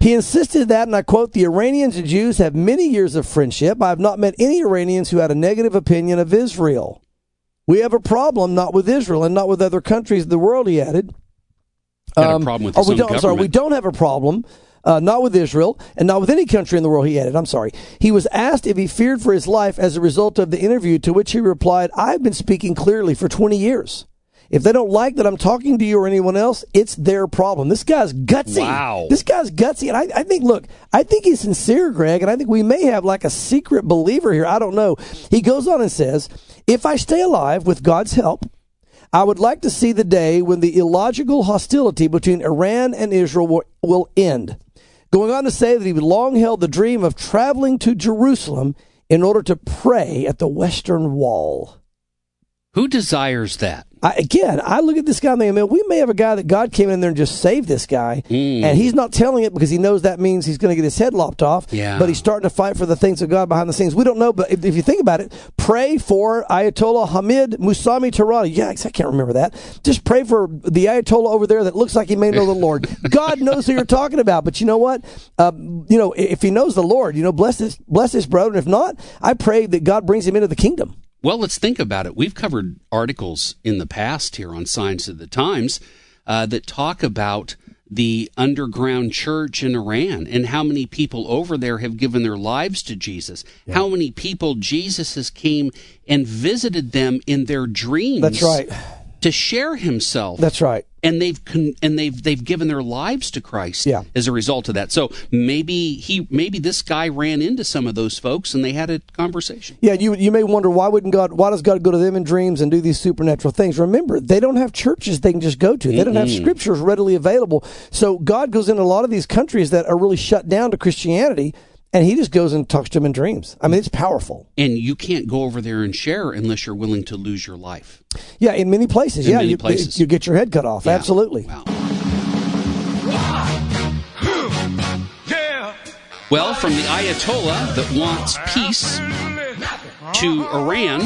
S8: he insisted that, and I quote: "The Iranians and Jews have many years of friendship. I have not met any Iranians who had a negative opinion of Israel. We have a problem not with Israel and not with other countries of the world." He added.
S7: Got a problem with
S8: or we don't, sorry, we don't have a problem. Uh, not with Israel and not with any country in the world, he added. I'm sorry. He was asked if he feared for his life as a result of the interview, to which he replied, I've been speaking clearly for 20 years. If they don't like that I'm talking to you or anyone else, it's their problem. This guy's gutsy.
S7: Wow.
S8: This guy's gutsy. And I, I think, look, I think he's sincere, Greg, and I think we may have like a secret believer here. I don't know. He goes on and says, if I stay alive with God's help, I would like to see the day when the illogical hostility between Iran and Israel will, will end. Going on to say that he long held the dream of traveling to Jerusalem in order to pray at the Western Wall.
S7: Who desires that?
S8: I, again, I look at this guy and think, man, we may have a guy that God came in there and just saved this guy,
S7: Mm.
S8: and he's not telling it because he knows that means he's going to get his head lopped off.
S7: Yeah.
S8: But he's starting to fight for the things of God behind the scenes. We don't know, but if, if you think about it, pray for Ayatollah Hamid Musami Tehrani. Yeah, I can't remember that. Just pray for the Ayatollah over there that looks like he may know the Lord. God knows who you're talking about, but you know what? Uh, you know, if he knows the Lord, you know, bless this, bless this brother. And if not, I pray that God brings him into the kingdom.
S7: Well, let's think about it. We've covered articles in the past here on Signs of the Times uh, that talk about the underground church in Iran and how many people over there have given their lives to Jesus. How many people Jesus has came and visited them in their dreams.
S8: That's right.
S7: To share himself.
S8: That's right.
S7: And they've con- and they've they've given their lives to Christ
S8: Yeah.
S7: as a result of that. So maybe he maybe this guy ran into some of those folks and they had a conversation.
S8: Yeah, you you may wonder why wouldn't God? Why does God go to them in dreams and do these supernatural things? Remember, they don't have churches they can just go to. They don't have scriptures readily available. So God goes into a lot of these countries that are really shut down to Christianity, and He just goes and talks to them in dreams. I mean, it's powerful.
S7: And you can't go over there and share unless you're willing to lose your life.
S8: Yeah, in many places.
S7: In
S8: yeah,
S7: many
S8: you,
S7: places.
S8: you get your head cut off.
S7: Yeah.
S8: Absolutely.
S7: Well, from the Ayatollah that wants peace to Iran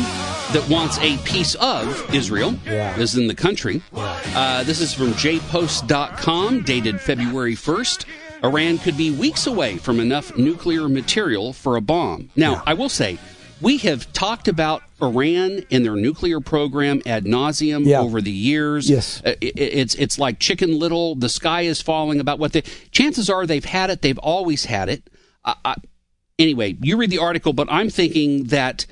S7: that wants a piece of Israel, as in the country. Uh, this is from jpost.com, dated February 1st. Iran could be weeks away from enough nuclear material for a bomb. Now, I will say, we have talked about Iran and their nuclear program ad nauseum
S8: Yeah.
S7: over the years.
S8: Yes.
S7: Uh, it- it's it's like Chicken Little. The sky is falling. About what the chances are they've had it. They've always had it. I, anyway, you read the article, but I'm thinking that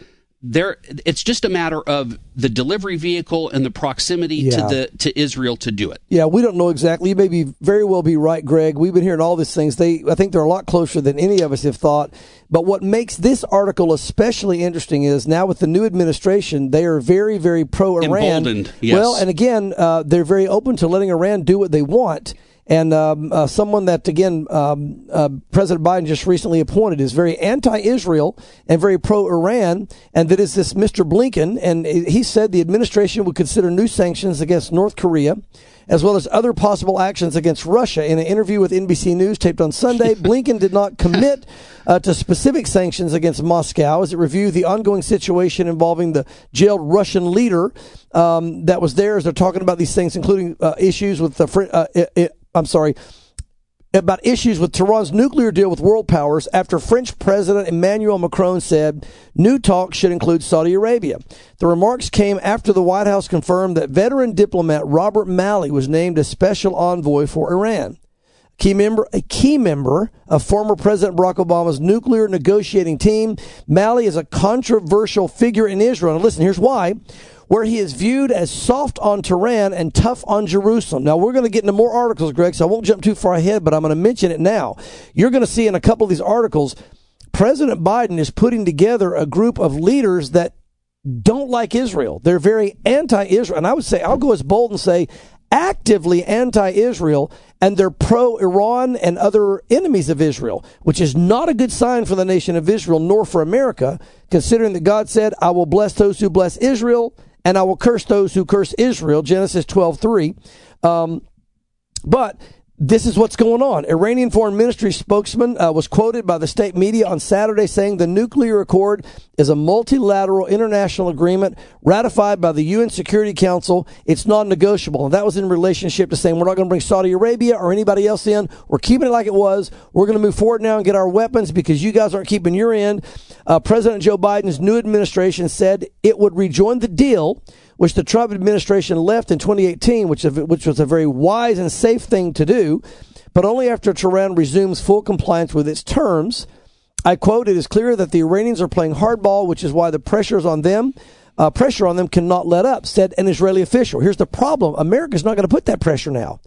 S7: there it's just a matter of the delivery vehicle and the proximity
S8: Yeah.
S7: to the to Israel to do it.
S8: Yeah, we don't know exactly. You may be very well be right, Greg. We've been hearing all these things. They, I think, they're a lot closer than any of us have thought. But what makes this article especially interesting is now with the new administration, they are very, very pro Iran.
S7: Yes.
S8: Well, and again, uh, they're very open to letting Iran do what they want. And um, uh, someone that, again, um, uh, President Biden just recently appointed is very anti Israel and very pro Iran. And that is this Mr. Blinken. And he said the administration would consider new sanctions against North Korea, as well as other possible actions against Russia. In an interview with NBC News taped on Sunday, Blinken did not commit uh, to specific sanctions against Moscow as it reviewed the ongoing situation involving the jailed Russian leader um, that was there as they're talking about these things, including uh, issues with the. Fr- uh, I'm sorry about issues with Tehran's nuclear deal with world powers after French President Emmanuel Macron said new talks should include Saudi Arabia. The remarks came after the White House confirmed that veteran diplomat Robert Malley was named a special envoy for Iran. Key member, a key member of former President Barack Obama's nuclear negotiating team, Malley is a controversial figure in Israel. And listen, here's why where he is viewed as soft on Tehran and tough on Jerusalem. Now, we're going to get into more articles, Greg, so I won't jump too far ahead, but I'm going to mention it now. You're going to see in a couple of these articles, President Biden is putting together a group of leaders that don't like Israel. They're very anti Israel. And I would say, I'll go as bold and say, actively anti Israel, and they're pro Iran and other enemies of Israel, which is not a good sign for the nation of Israel nor for America, considering that God said, I will bless those who bless Israel and I will curse those who curse Israel. Genesis 12 3. Um, but this is what's going on. Iranian foreign ministry spokesman uh, was quoted by the state media on Saturday saying the nuclear accord is a multilateral international agreement ratified by the UN Security Council. It's non-negotiable, and that was in relationship to saying we're not going to bring Saudi Arabia or anybody else in. We're keeping it like it was. We're going to move forward now and get our weapons because you guys aren't keeping your end. Uh, President Joe Biden's new administration said it would rejoin the deal which the Trump administration left in 2018, which, which was a very wise and safe thing to do, but only after Tehran resumes full compliance with its terms. I quote, it is clear that the Iranians are playing hardball, which is why the pressures on them, uh, pressure on them cannot let up, said an Israeli official. Here's the problem. America's not going to put that pressure now.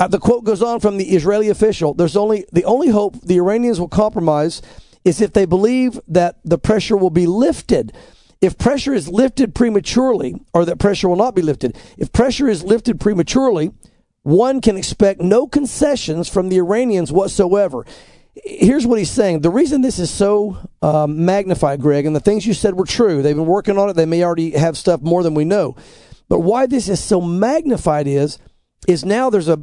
S8: Uh, the quote goes on from the Israeli official. There's only, the only hope the Iranians will compromise is if they believe that the pressure will be lifted. If pressure is lifted prematurely, or that pressure will not be lifted, if pressure is lifted prematurely, one can expect no concessions from the Iranians whatsoever. Here's what he's saying. The reason this is so um, magnified, Greg, and the things you said were true, they've been working on it. They may already have stuff more than we know. But why this is so magnified is, is now there's a,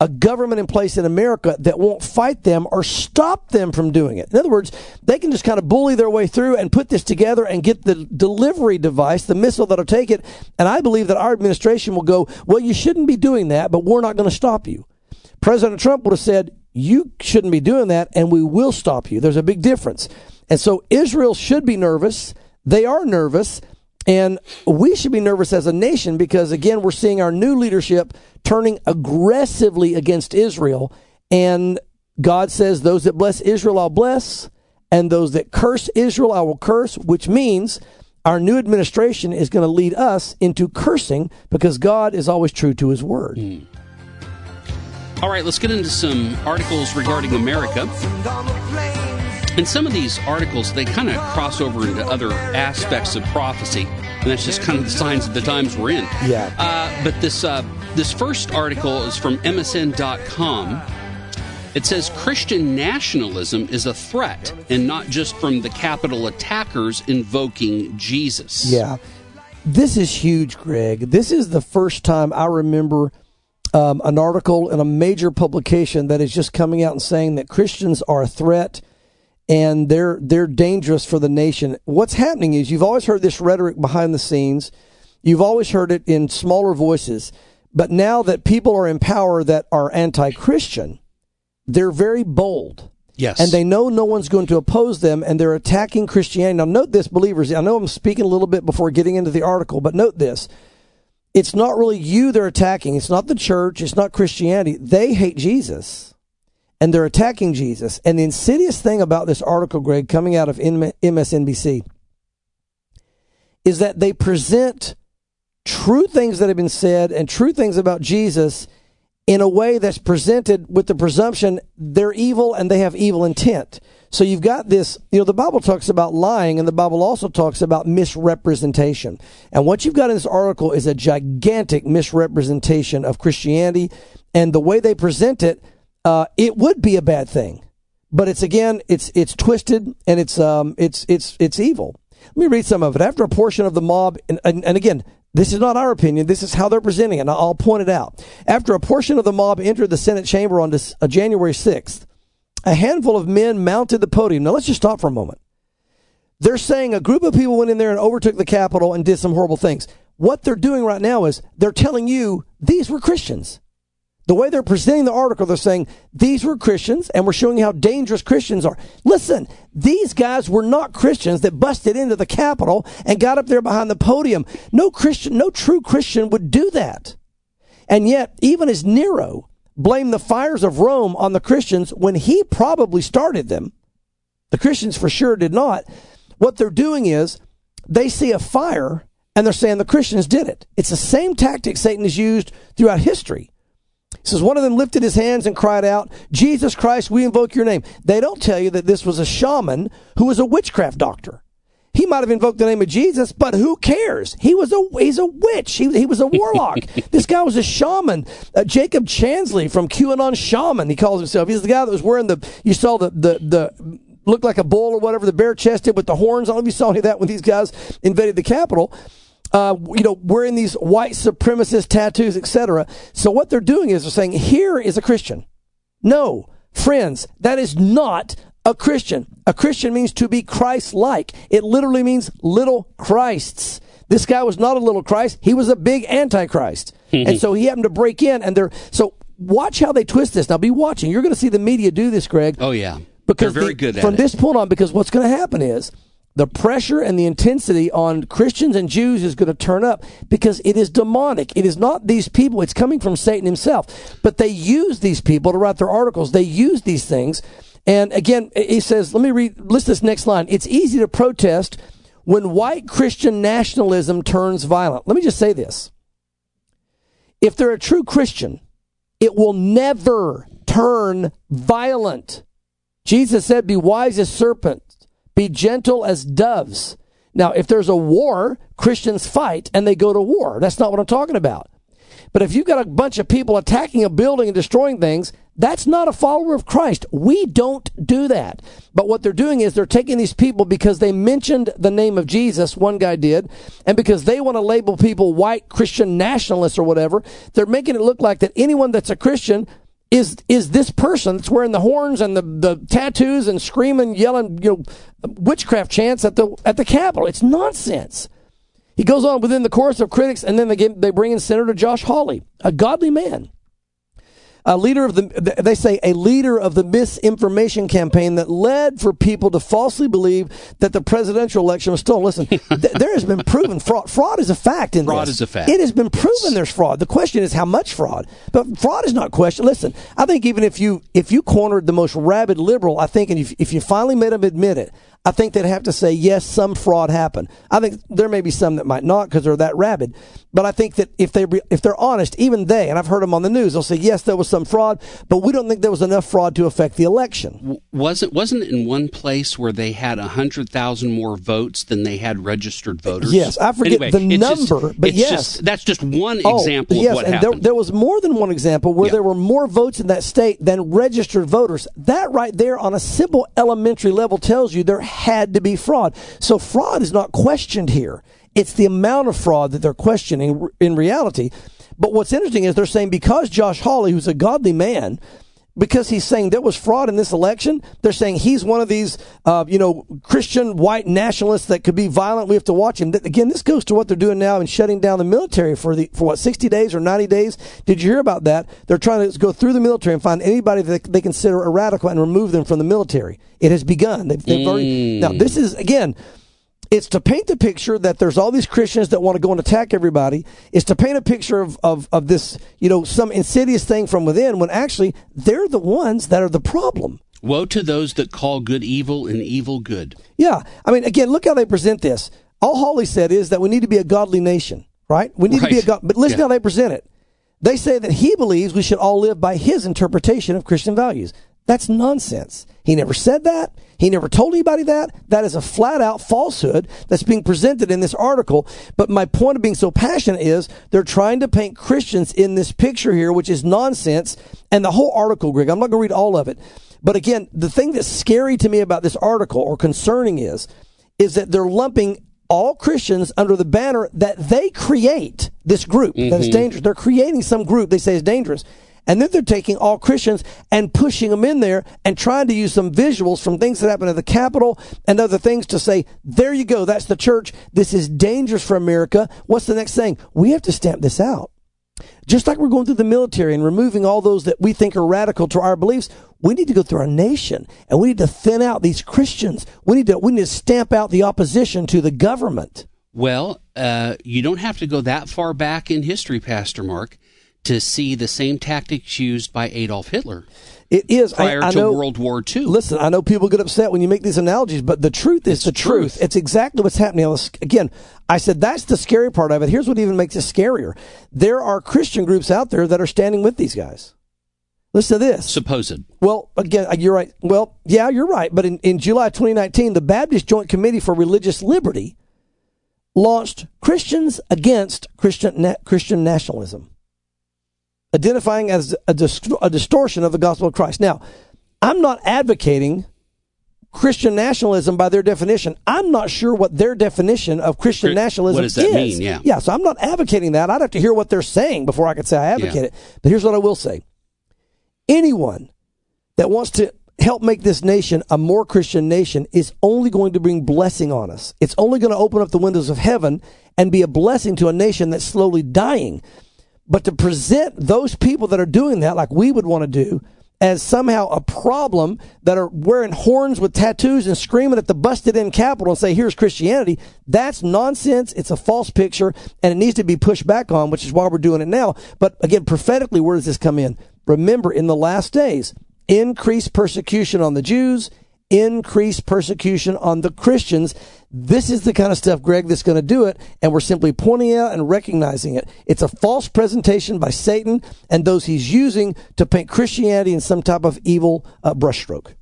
S8: a government in place in America that won't fight them or stop them from doing it. In other words, they can just kind of bully their way through and put this together and get the delivery device, the missile that'll take it. And I believe that our administration will go, well, you shouldn't be doing that, but we're not going to stop you. President Trump would have said, you shouldn't be doing that, and we will stop you. There's a big difference. And so Israel should be nervous. They are nervous. And we should be nervous as a nation because, again, we're seeing our new leadership turning aggressively against Israel. And God says, Those that bless Israel, I'll bless, and those that curse Israel, I will curse, which means our new administration is going to lead us into cursing because God is always true to his word.
S7: Mm. All right, let's get into some articles regarding America. And some of these articles, they kind of cross over into other aspects of prophecy. And that's just kind of the signs of the times we're in.
S8: Yeah.
S7: Uh, but this, uh, this first article is from MSN.com. It says Christian nationalism is a threat and not just from the Capitol attackers invoking Jesus.
S8: Yeah. This is huge, Greg. This is the first time I remember um, an article in a major publication that is just coming out and saying that Christians are a threat and they're they're dangerous for the nation. What's happening is you've always heard this rhetoric behind the scenes. You've always heard it in smaller voices, but now that people are in power that are anti-Christian, they're very bold.
S7: Yes.
S8: And they know no one's going to oppose them, and they're attacking Christianity. Now, note this, believers. I know I'm speaking a little bit before getting into the article, but note this. It's not really you they're attacking. It's not the church. It's not Christianity. They hate Jesus, and they're attacking Jesus. And the insidious thing about this article, Greg, coming out of MSNBC, is that they present true things that have been said and true things about Jesus in a way that's presented with the presumption they're evil and they have evil intent. So you've got this, you know, the Bible talks about lying and the Bible also talks about misrepresentation. And what you've got in this article is a gigantic misrepresentation of Christianity and the way they present it, uh, it would be a bad thing. But it's again, it's, it's twisted and it's, um, it's, it's, it's evil. Let me read some of it. After a portion of the mob, and, and, and again, this is not our opinion. This is how they're presenting it. And I'll point it out. After a portion of the mob entered the Senate chamber on this, uh, January 6th, a handful of men mounted the podium. Now let's just stop for a moment. They're saying a group of people went in there and overtook the Capitol and did some horrible things. What they're doing right now is they're telling you these were Christians. The way they're presenting the article, they're saying these were Christians and we're showing you how dangerous Christians are. Listen, these guys were not Christians that busted into the Capitol and got up there behind the podium. No Christian, no true Christian would do that. And yet, even as Nero blamed the fires of Rome on the Christians when he probably started them, the Christians for sure did not. What they're doing is they see a fire and they're saying the Christians did it. It's the same tactic Satan has used throughout history. It says one of them lifted his hands and cried out, Jesus Christ, we invoke your name. They don't tell you that this was a shaman who was a witchcraft doctor. He might have invoked the name of Jesus, but who cares? He was a he's a witch. He, he was a warlock. this guy was a shaman. Uh, Jacob Chansley from QAnon Shaman, he calls himself. He's the guy that was wearing the you saw the the the looked like a bull or whatever, the bare chested with the horns. I don't know if you saw any of that when these guys invaded the Capitol uh, you know, wearing these white supremacist tattoos, etc. So what they're doing is they're saying, here is a Christian. No, friends, that is not a Christian. A Christian means to be Christ-like. It literally means little Christs. This guy was not a little Christ. He was a big antichrist. and so he happened to break in and they're, so watch how they twist this. Now be watching. You're going to see the media do this, Greg.
S7: Oh yeah.
S8: Because
S7: they're very
S8: the,
S7: good at
S8: from
S7: it.
S8: this point on, because what's going to happen is the pressure and the intensity on Christians and Jews is going to turn up because it is demonic. It is not these people. It's coming from Satan himself. But they use these people to write their articles. They use these things. And again, he says, let me read, list this next line. It's easy to protest when white Christian nationalism turns violent. Let me just say this. If they're a true Christian, it will never turn violent. Jesus said, be wise as serpents, be gentle as doves. Now, if there's a war, Christians fight and they go to war. That's not what I'm talking about. But if you've got a bunch of people attacking a building and destroying things, that's not a follower of Christ. We don't do that. But what they're doing is they're taking these people because they mentioned the name of Jesus, one guy did, and because they want to label people white Christian nationalists or whatever, they're making it look like that anyone that's a Christian is is this person that's wearing the horns and the, the tattoos and screaming, yelling, you know, witchcraft chants at the at the Capitol. It's nonsense. He goes on within the chorus of critics, and then they get, they bring in Senator Josh Hawley, a godly man, a leader of the they say a leader of the misinformation campaign that led for people to falsely believe that the presidential election was stolen. Listen, th- there has been proven fraud. Fraud is a fact in
S7: Fraud
S8: this.
S7: is a fact.
S8: It has been proven there's fraud. The question is how much fraud. But fraud is not question. Listen, I think even if you if you cornered the most rabid liberal, I think, and if, if you finally made them admit it, I think they'd have to say yes, some fraud happened. I think there may be some that might not because they're that rabid. But I think that if they re- if they're honest, even they, and I've heard them on the news, they'll say yes, there was some fraud, but we don't think there was enough fraud to affect the election.
S7: wasn't wasn't it in one place where they had a hundred thousand more votes than they had registered voters?
S8: Yes, I forget
S7: Anyway,
S8: the
S7: it's just-
S8: number, but
S7: it's
S8: yes.
S7: just- that's just one
S8: Oh,
S7: example
S8: yes,
S7: of what
S8: and
S7: happened.
S8: There, there was more than one example where there were more votes in that state than registered voters. That right there on a simple elementary level tells you there had to be fraud. So fraud is not questioned here. It's the amount of fraud that they're questioning in reality. But what's interesting is they're saying because Josh Hawley, who's a godly man, because he's saying there was fraud in this election. They're saying he's one of these, uh, you know, Christian white nationalists that could be violent. We have to watch him. Again, this goes to what they're doing now and shutting down the military for the for what sixty days or ninety days. Did you hear about that? They're trying to go through the military and find anybody that they consider a radical and remove them from the military. It has begun. They've, they've mm. already now. This is again it's to paint the picture that there's all these Christians that want to go and attack everybody. It's to paint a picture of, of, of this, you know, some insidious thing from within when actually they're the ones that are the problem.
S7: Woe to those that call good evil and evil good.
S8: Yeah. I mean, again, look how they present this. All Hawley said is that we need to be a godly nation, right? We need right. to be a God, but listen yeah. how they present it. They say that he believes we should all live by his interpretation of Christian values. That's nonsense. He never said that. He never told anybody that. That is a flat out falsehood that's being presented in this article. But my point of being so passionate is they're trying to paint Christians in this picture here, which is nonsense. And the whole article, Greg, I'm not going to read all of it. But again, the thing that's scary to me about this article or concerning is, is that they're lumping all Christians under the banner that they create this group mm-hmm. that is dangerous. They're creating some group they say is dangerous. And then they're taking all Christians and pushing them in there and trying to use some visuals from things that happen at the Capitol and other things to say, there you go, that's the church. This is dangerous for America. What's the next thing? We have to stamp this out. Just like we're going through the military and removing all those that we think are radical to our beliefs, we need to go through our nation and we need to thin out these Christians. We need to we need to stamp out the opposition to the government.
S7: Well, uh, you don't have to go that far back in history, Pastor Mark to see the same tactics used by Adolf Hitler.
S8: It is
S7: prior
S8: I, I
S7: to
S8: know,
S7: World War II.
S8: Listen, I know people get upset when you make these analogies, but the truth is it's the truth. truth. It's exactly what's happening. Again, I said that's the scary part of it. Here's what even makes it scarier: there are Christian groups out there that are standing with these guys. Listen to this.
S7: Supposed.
S8: Well, again, uh, you're right. Well, yeah, you're right. But in, in July 2019, the Baptist Joint Committee for Religious Liberty launched Christians Against Christian, Christian Nationalism identifying as a, dist- a distortion of the gospel of Christ. Now, I'm not advocating Christian nationalism by their definition. I'm not sure what their definition of Christian nationalism is.
S7: what does that
S8: is.
S7: Mean? Yeah.
S8: yeah, so I'm not advocating that. I'd have to hear what they're saying before I could say I advocate yeah. it. But here's what I will say. Anyone that wants to help make this nation a more Christian nation is only going to bring blessing on us. It's only going to open up the windows of heaven and be a blessing to a nation that's slowly dying. But to present those people that are doing that, like we would want to do, as somehow a problem that are wearing horns with tattoos and screaming at the busted in Capitol and say, here's Christianity, that's nonsense. It's a false picture and it needs to be pushed back on, which is why we're doing it now. But again, prophetically, where does this come in? Remember, in the last days, increased persecution on the Jews, increased persecution on the Christians. This is the kind of stuff, Greg, that's going to do it, and we're simply pointing out and recognizing it. It's a false presentation by Satan and those he's using to paint Christianity in some type of evil uh, brushstroke.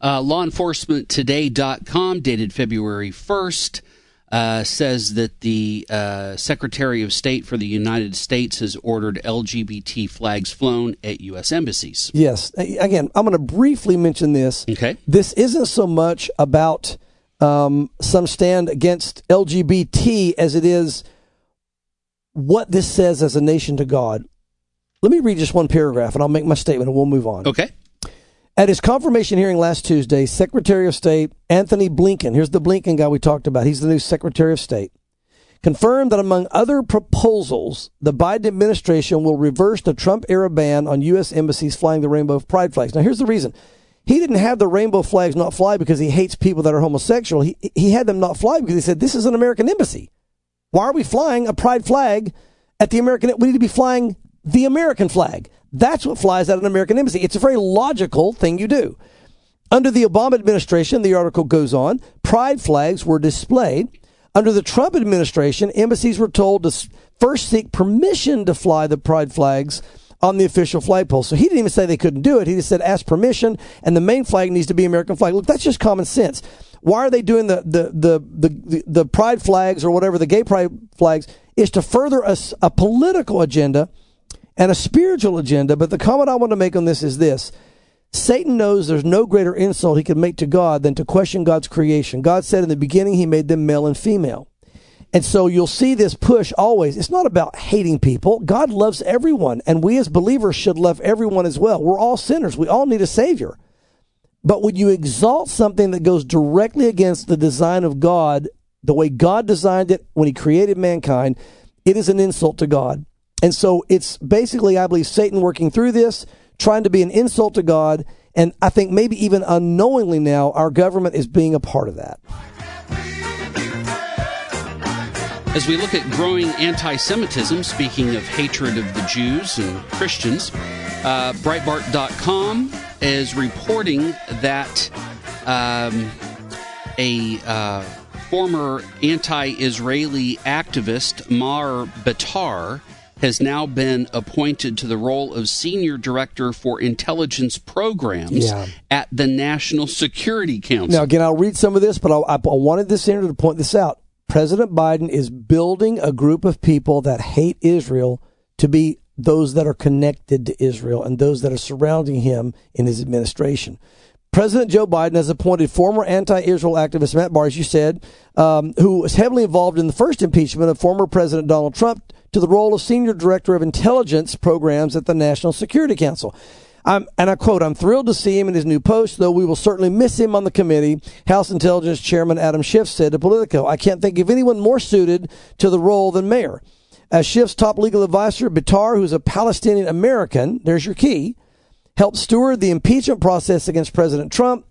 S7: Uh, lawenforcementtoday.com, dated February 1st uh, says that the uh, Secretary of State for the United States has ordered LGBT flags flown at U.S. embassies.
S8: Yes. Again, I'm going to briefly mention this.
S7: Okay.
S8: This isn't so much about um, some stand against LGBT as it is what this says as a nation to God. Let me read just one paragraph and I'll make my statement and we'll move on.
S7: Okay.
S8: At his confirmation hearing last Tuesday, Secretary of State Antony Blinken, here's the Blinken guy we talked about, he's the new Secretary of State, confirmed that among other proposals, the Biden administration will reverse the Trump era ban on U.S. embassies flying the rainbow pride flags. Now, here's the reason. He didn't have the rainbow flags not fly because he hates people that are homosexual. He, he had them not fly because he said, this is an American embassy. Why are we flying a pride flag at the American? We need to be flying the American flag. That's what flies at an American embassy. It's a very logical thing you do. Under the Obama administration, the article goes on, pride flags were displayed. Under the Trump administration, embassies were told to first seek permission to fly the pride flags on the official flagpole. So he didn't even say they couldn't do it. He just said ask permission, and the main flag needs to be American flag. Look, that's just common sense. Why are they doing the the the the, the pride flags or whatever the gay pride flags? Is to further a, a political agenda and a spiritual agenda. But the comment I want to make on this is this. Satan knows there's no greater insult he can make to God than to question God's creation. God said in the beginning he made them male and female. And so you'll see this push always. It's not about hating people. God loves everyone, and we as believers should love everyone as well. We're all sinners. We all need a Savior. But when you exalt something that goes directly against the design of God, the way God designed it when He created mankind, it is an insult to God. And so it's basically, I believe, Satan working through this, trying to be an insult to God. And I think maybe even unknowingly now, our government is being a part of that.
S7: As we look at growing anti Semitism, speaking of hatred of the Jews and Christians, uh, Breitbart.com is reporting that um, a uh, former anti Israeli activist, Maher Bitar, has now been appointed to the role of senior director for intelligence programs
S8: Yeah.
S7: at the National Security Council.
S8: Now, again, I'll read some of this, but I, I wanted this senator to point this out. President Biden is building a group of people that hate Israel to be those that are connected to Israel and those that are surrounding him in his administration. President Joe Biden has appointed former anti-Israel activist Maher Bitar, as you said, um, who was heavily involved in the first impeachment of former President Donald Trump, to the role of senior director of intelligence programs at the National Security Council. I'm, and I quote, I'm thrilled to see him in his new post, though we will certainly miss him on the committee. House Intelligence Chairman Adam Schiff said to Politico, I can't think of anyone more suited to the role than Maher. As Schiff's top legal advisor, Bitar, who's a Palestinian American, there's your key, helped steward the impeachment process against President Trump.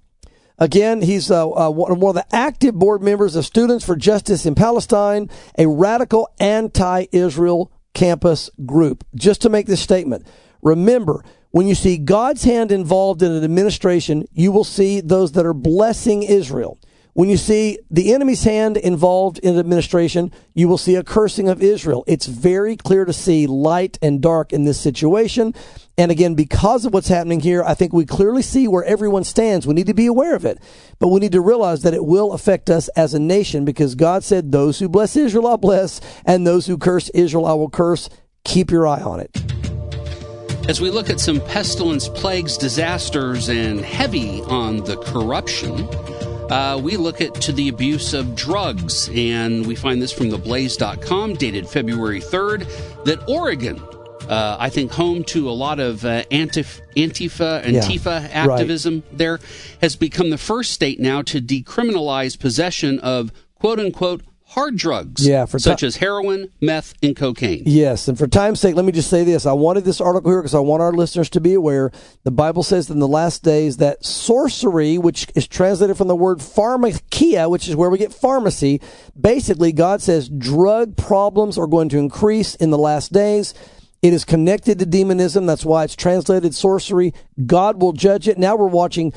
S8: Again, he's uh, uh, one of the active board members of Students for Justice in Palestine, a radical anti Israel campus group. Just to make this statement, remember, when you see God's hand involved in an administration, you will see those that are blessing Israel. When you see the enemy's hand involved in an administration, you will see a cursing of Israel. It's very clear to see light and dark in this situation. And again, because of what's happening here, I think we clearly see where everyone stands. We need to be aware of it, but we need to realize that it will affect us as a nation because God said, those who bless Israel, I'll bless, and those who curse Israel, I will curse. Keep your eye on it.
S7: As we look at some pestilence, plagues, disasters, and heavy on the corruption, uh, we look at to the abuse of drugs. And we find this from theblaze.com, dated February 3rd, that Oregon, uh, I think home to a lot of uh, Antif- Antifa,
S8: Yeah,
S7: Antifa
S8: right.
S7: activism there, has become the first state now to decriminalize possession of quote unquote hard drugs,
S8: Yeah, for
S7: such
S8: ti-
S7: as heroin, meth, and cocaine.
S8: Yes, and for time's sake, let me just say this. I wanted this article here because I want our listeners to be aware. The Bible says in the last days that sorcery, which is translated from the word pharmakeia, which is where we get pharmacy, basically God says drug problems are going to increase in the last days. It is connected to demonism. That's why it's translated sorcery. God will judge it. Now we're watching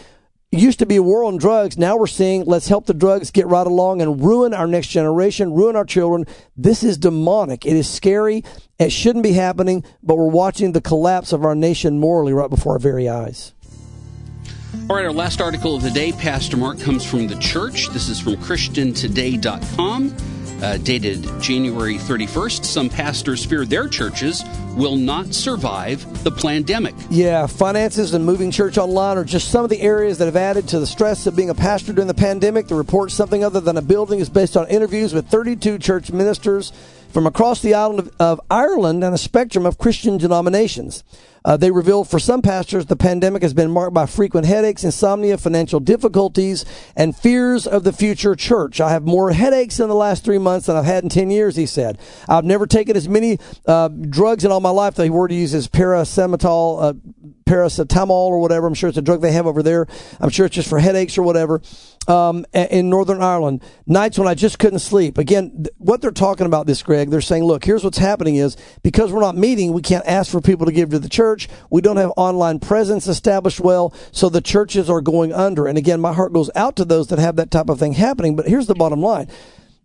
S8: used to be a war on drugs. Now we're seeing let's help the drugs get right along and ruin our next generation, ruin our children. This is demonic. It is scary. It shouldn't be happening, but we're watching the collapse of our nation morally right before our very eyes.
S7: All right, our last article of the day, Pastor Mark, comes from the church. This is from ChristianToday.com, uh, dated January 31st. Some pastors fear their churches will not survive the pandemic.
S8: Yeah, finances and moving church online are just some of the areas that have added to the stress of being a pastor during the pandemic. The report, something other than a building, is based on interviews with 32 church ministers from across the island of, of Ireland and a spectrum of Christian denominations. Uh, they revealed for some pastors the pandemic has been marked by frequent headaches, insomnia, financial difficulties, and fears of the future church. I have more headaches in the last three months than I've had in 10 years, he said. I've never taken as many uh, drugs in all my life. The word he uses paracetamol, uh, paracetamol or whatever. I'm sure it's a drug they have over there. I'm sure it's just for headaches or whatever. Um, in Northern Ireland, nights when I just couldn't sleep. Again, th- what they're talking about this, Greg, they're saying, look, here's what's happening is because we're not meeting, we can't ask for people to give to the church. We don't have online presence established well, so the churches are going under. And again, my heart goes out to those that have that type of thing happening. But here's the bottom line.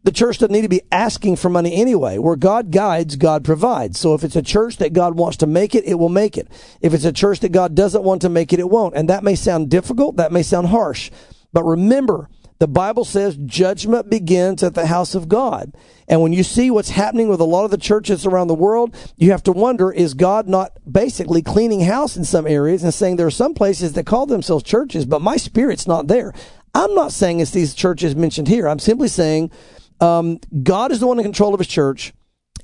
S8: The church doesn't need to be asking for money anyway. Where God guides, God provides. So if it's a church that God wants to make it, it will make it. If it's a church that God doesn't want to make it, it won't. And that may sound difficult. That may sound harsh. But remember, the Bible says judgment begins at the house of God. And when you see what's happening with a lot of the churches around the world, you have to wonder, is God not basically cleaning house in some areas and saying there are some places that call themselves churches, but my spirit's not there? I'm not saying it's these churches mentioned here. I'm simply saying Um, God is the one in control of his church.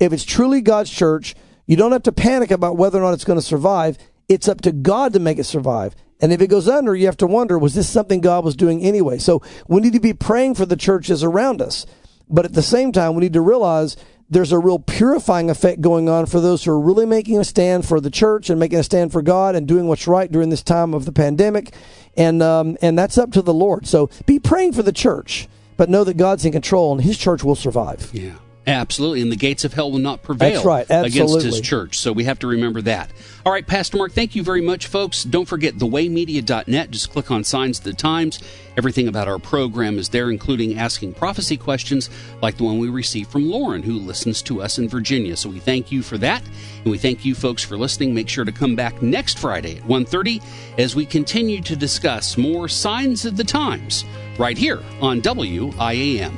S8: If it's truly God's church, you don't have to panic about whether or not it's going to survive. It's up to God to make it survive. And if it goes under, you have to wonder, was this something God was doing anyway? So we need to be praying for the churches around us. But at the same time, we need to realize there's a real purifying effect going on for those who are really making a stand for the church and making a stand for God and doing what's right during this time of the pandemic. And, um, and that's up to the Lord. So be praying for the church, but know that God's in control and his church will survive.
S7: Yeah. Absolutely, and the gates of hell will not prevail
S8: That's right. Absolutely.
S7: against his church. So we have to remember that. All right, Pastor Mark, thank you very much, folks. Don't forget thewaymedia.net. Just click on Signs of the Times. Everything about our program is there, including asking prophecy questions like the one we received from Lauren, who listens to us in Virginia. So we thank you for that, and we thank you folks for listening. Make sure to come back next Friday at 1.30 as we continue to discuss more Signs of the Times right here on WIAM.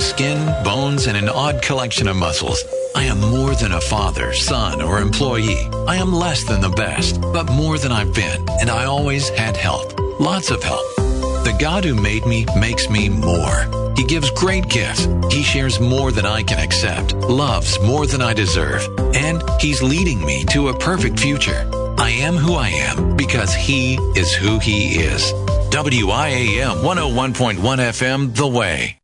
S14: Skin, bones, and an odd collection of muscles. I am more than a father, son, or employee. I am less than the best, but more than I've been, and I always had help. Lots of help. The God who made me makes me more. He gives great gifts. He shares more than I can accept, loves more than I deserve, and He's leading me to a perfect future. I am who I am because He is who He is. WIAM 101.1 FM, The Way.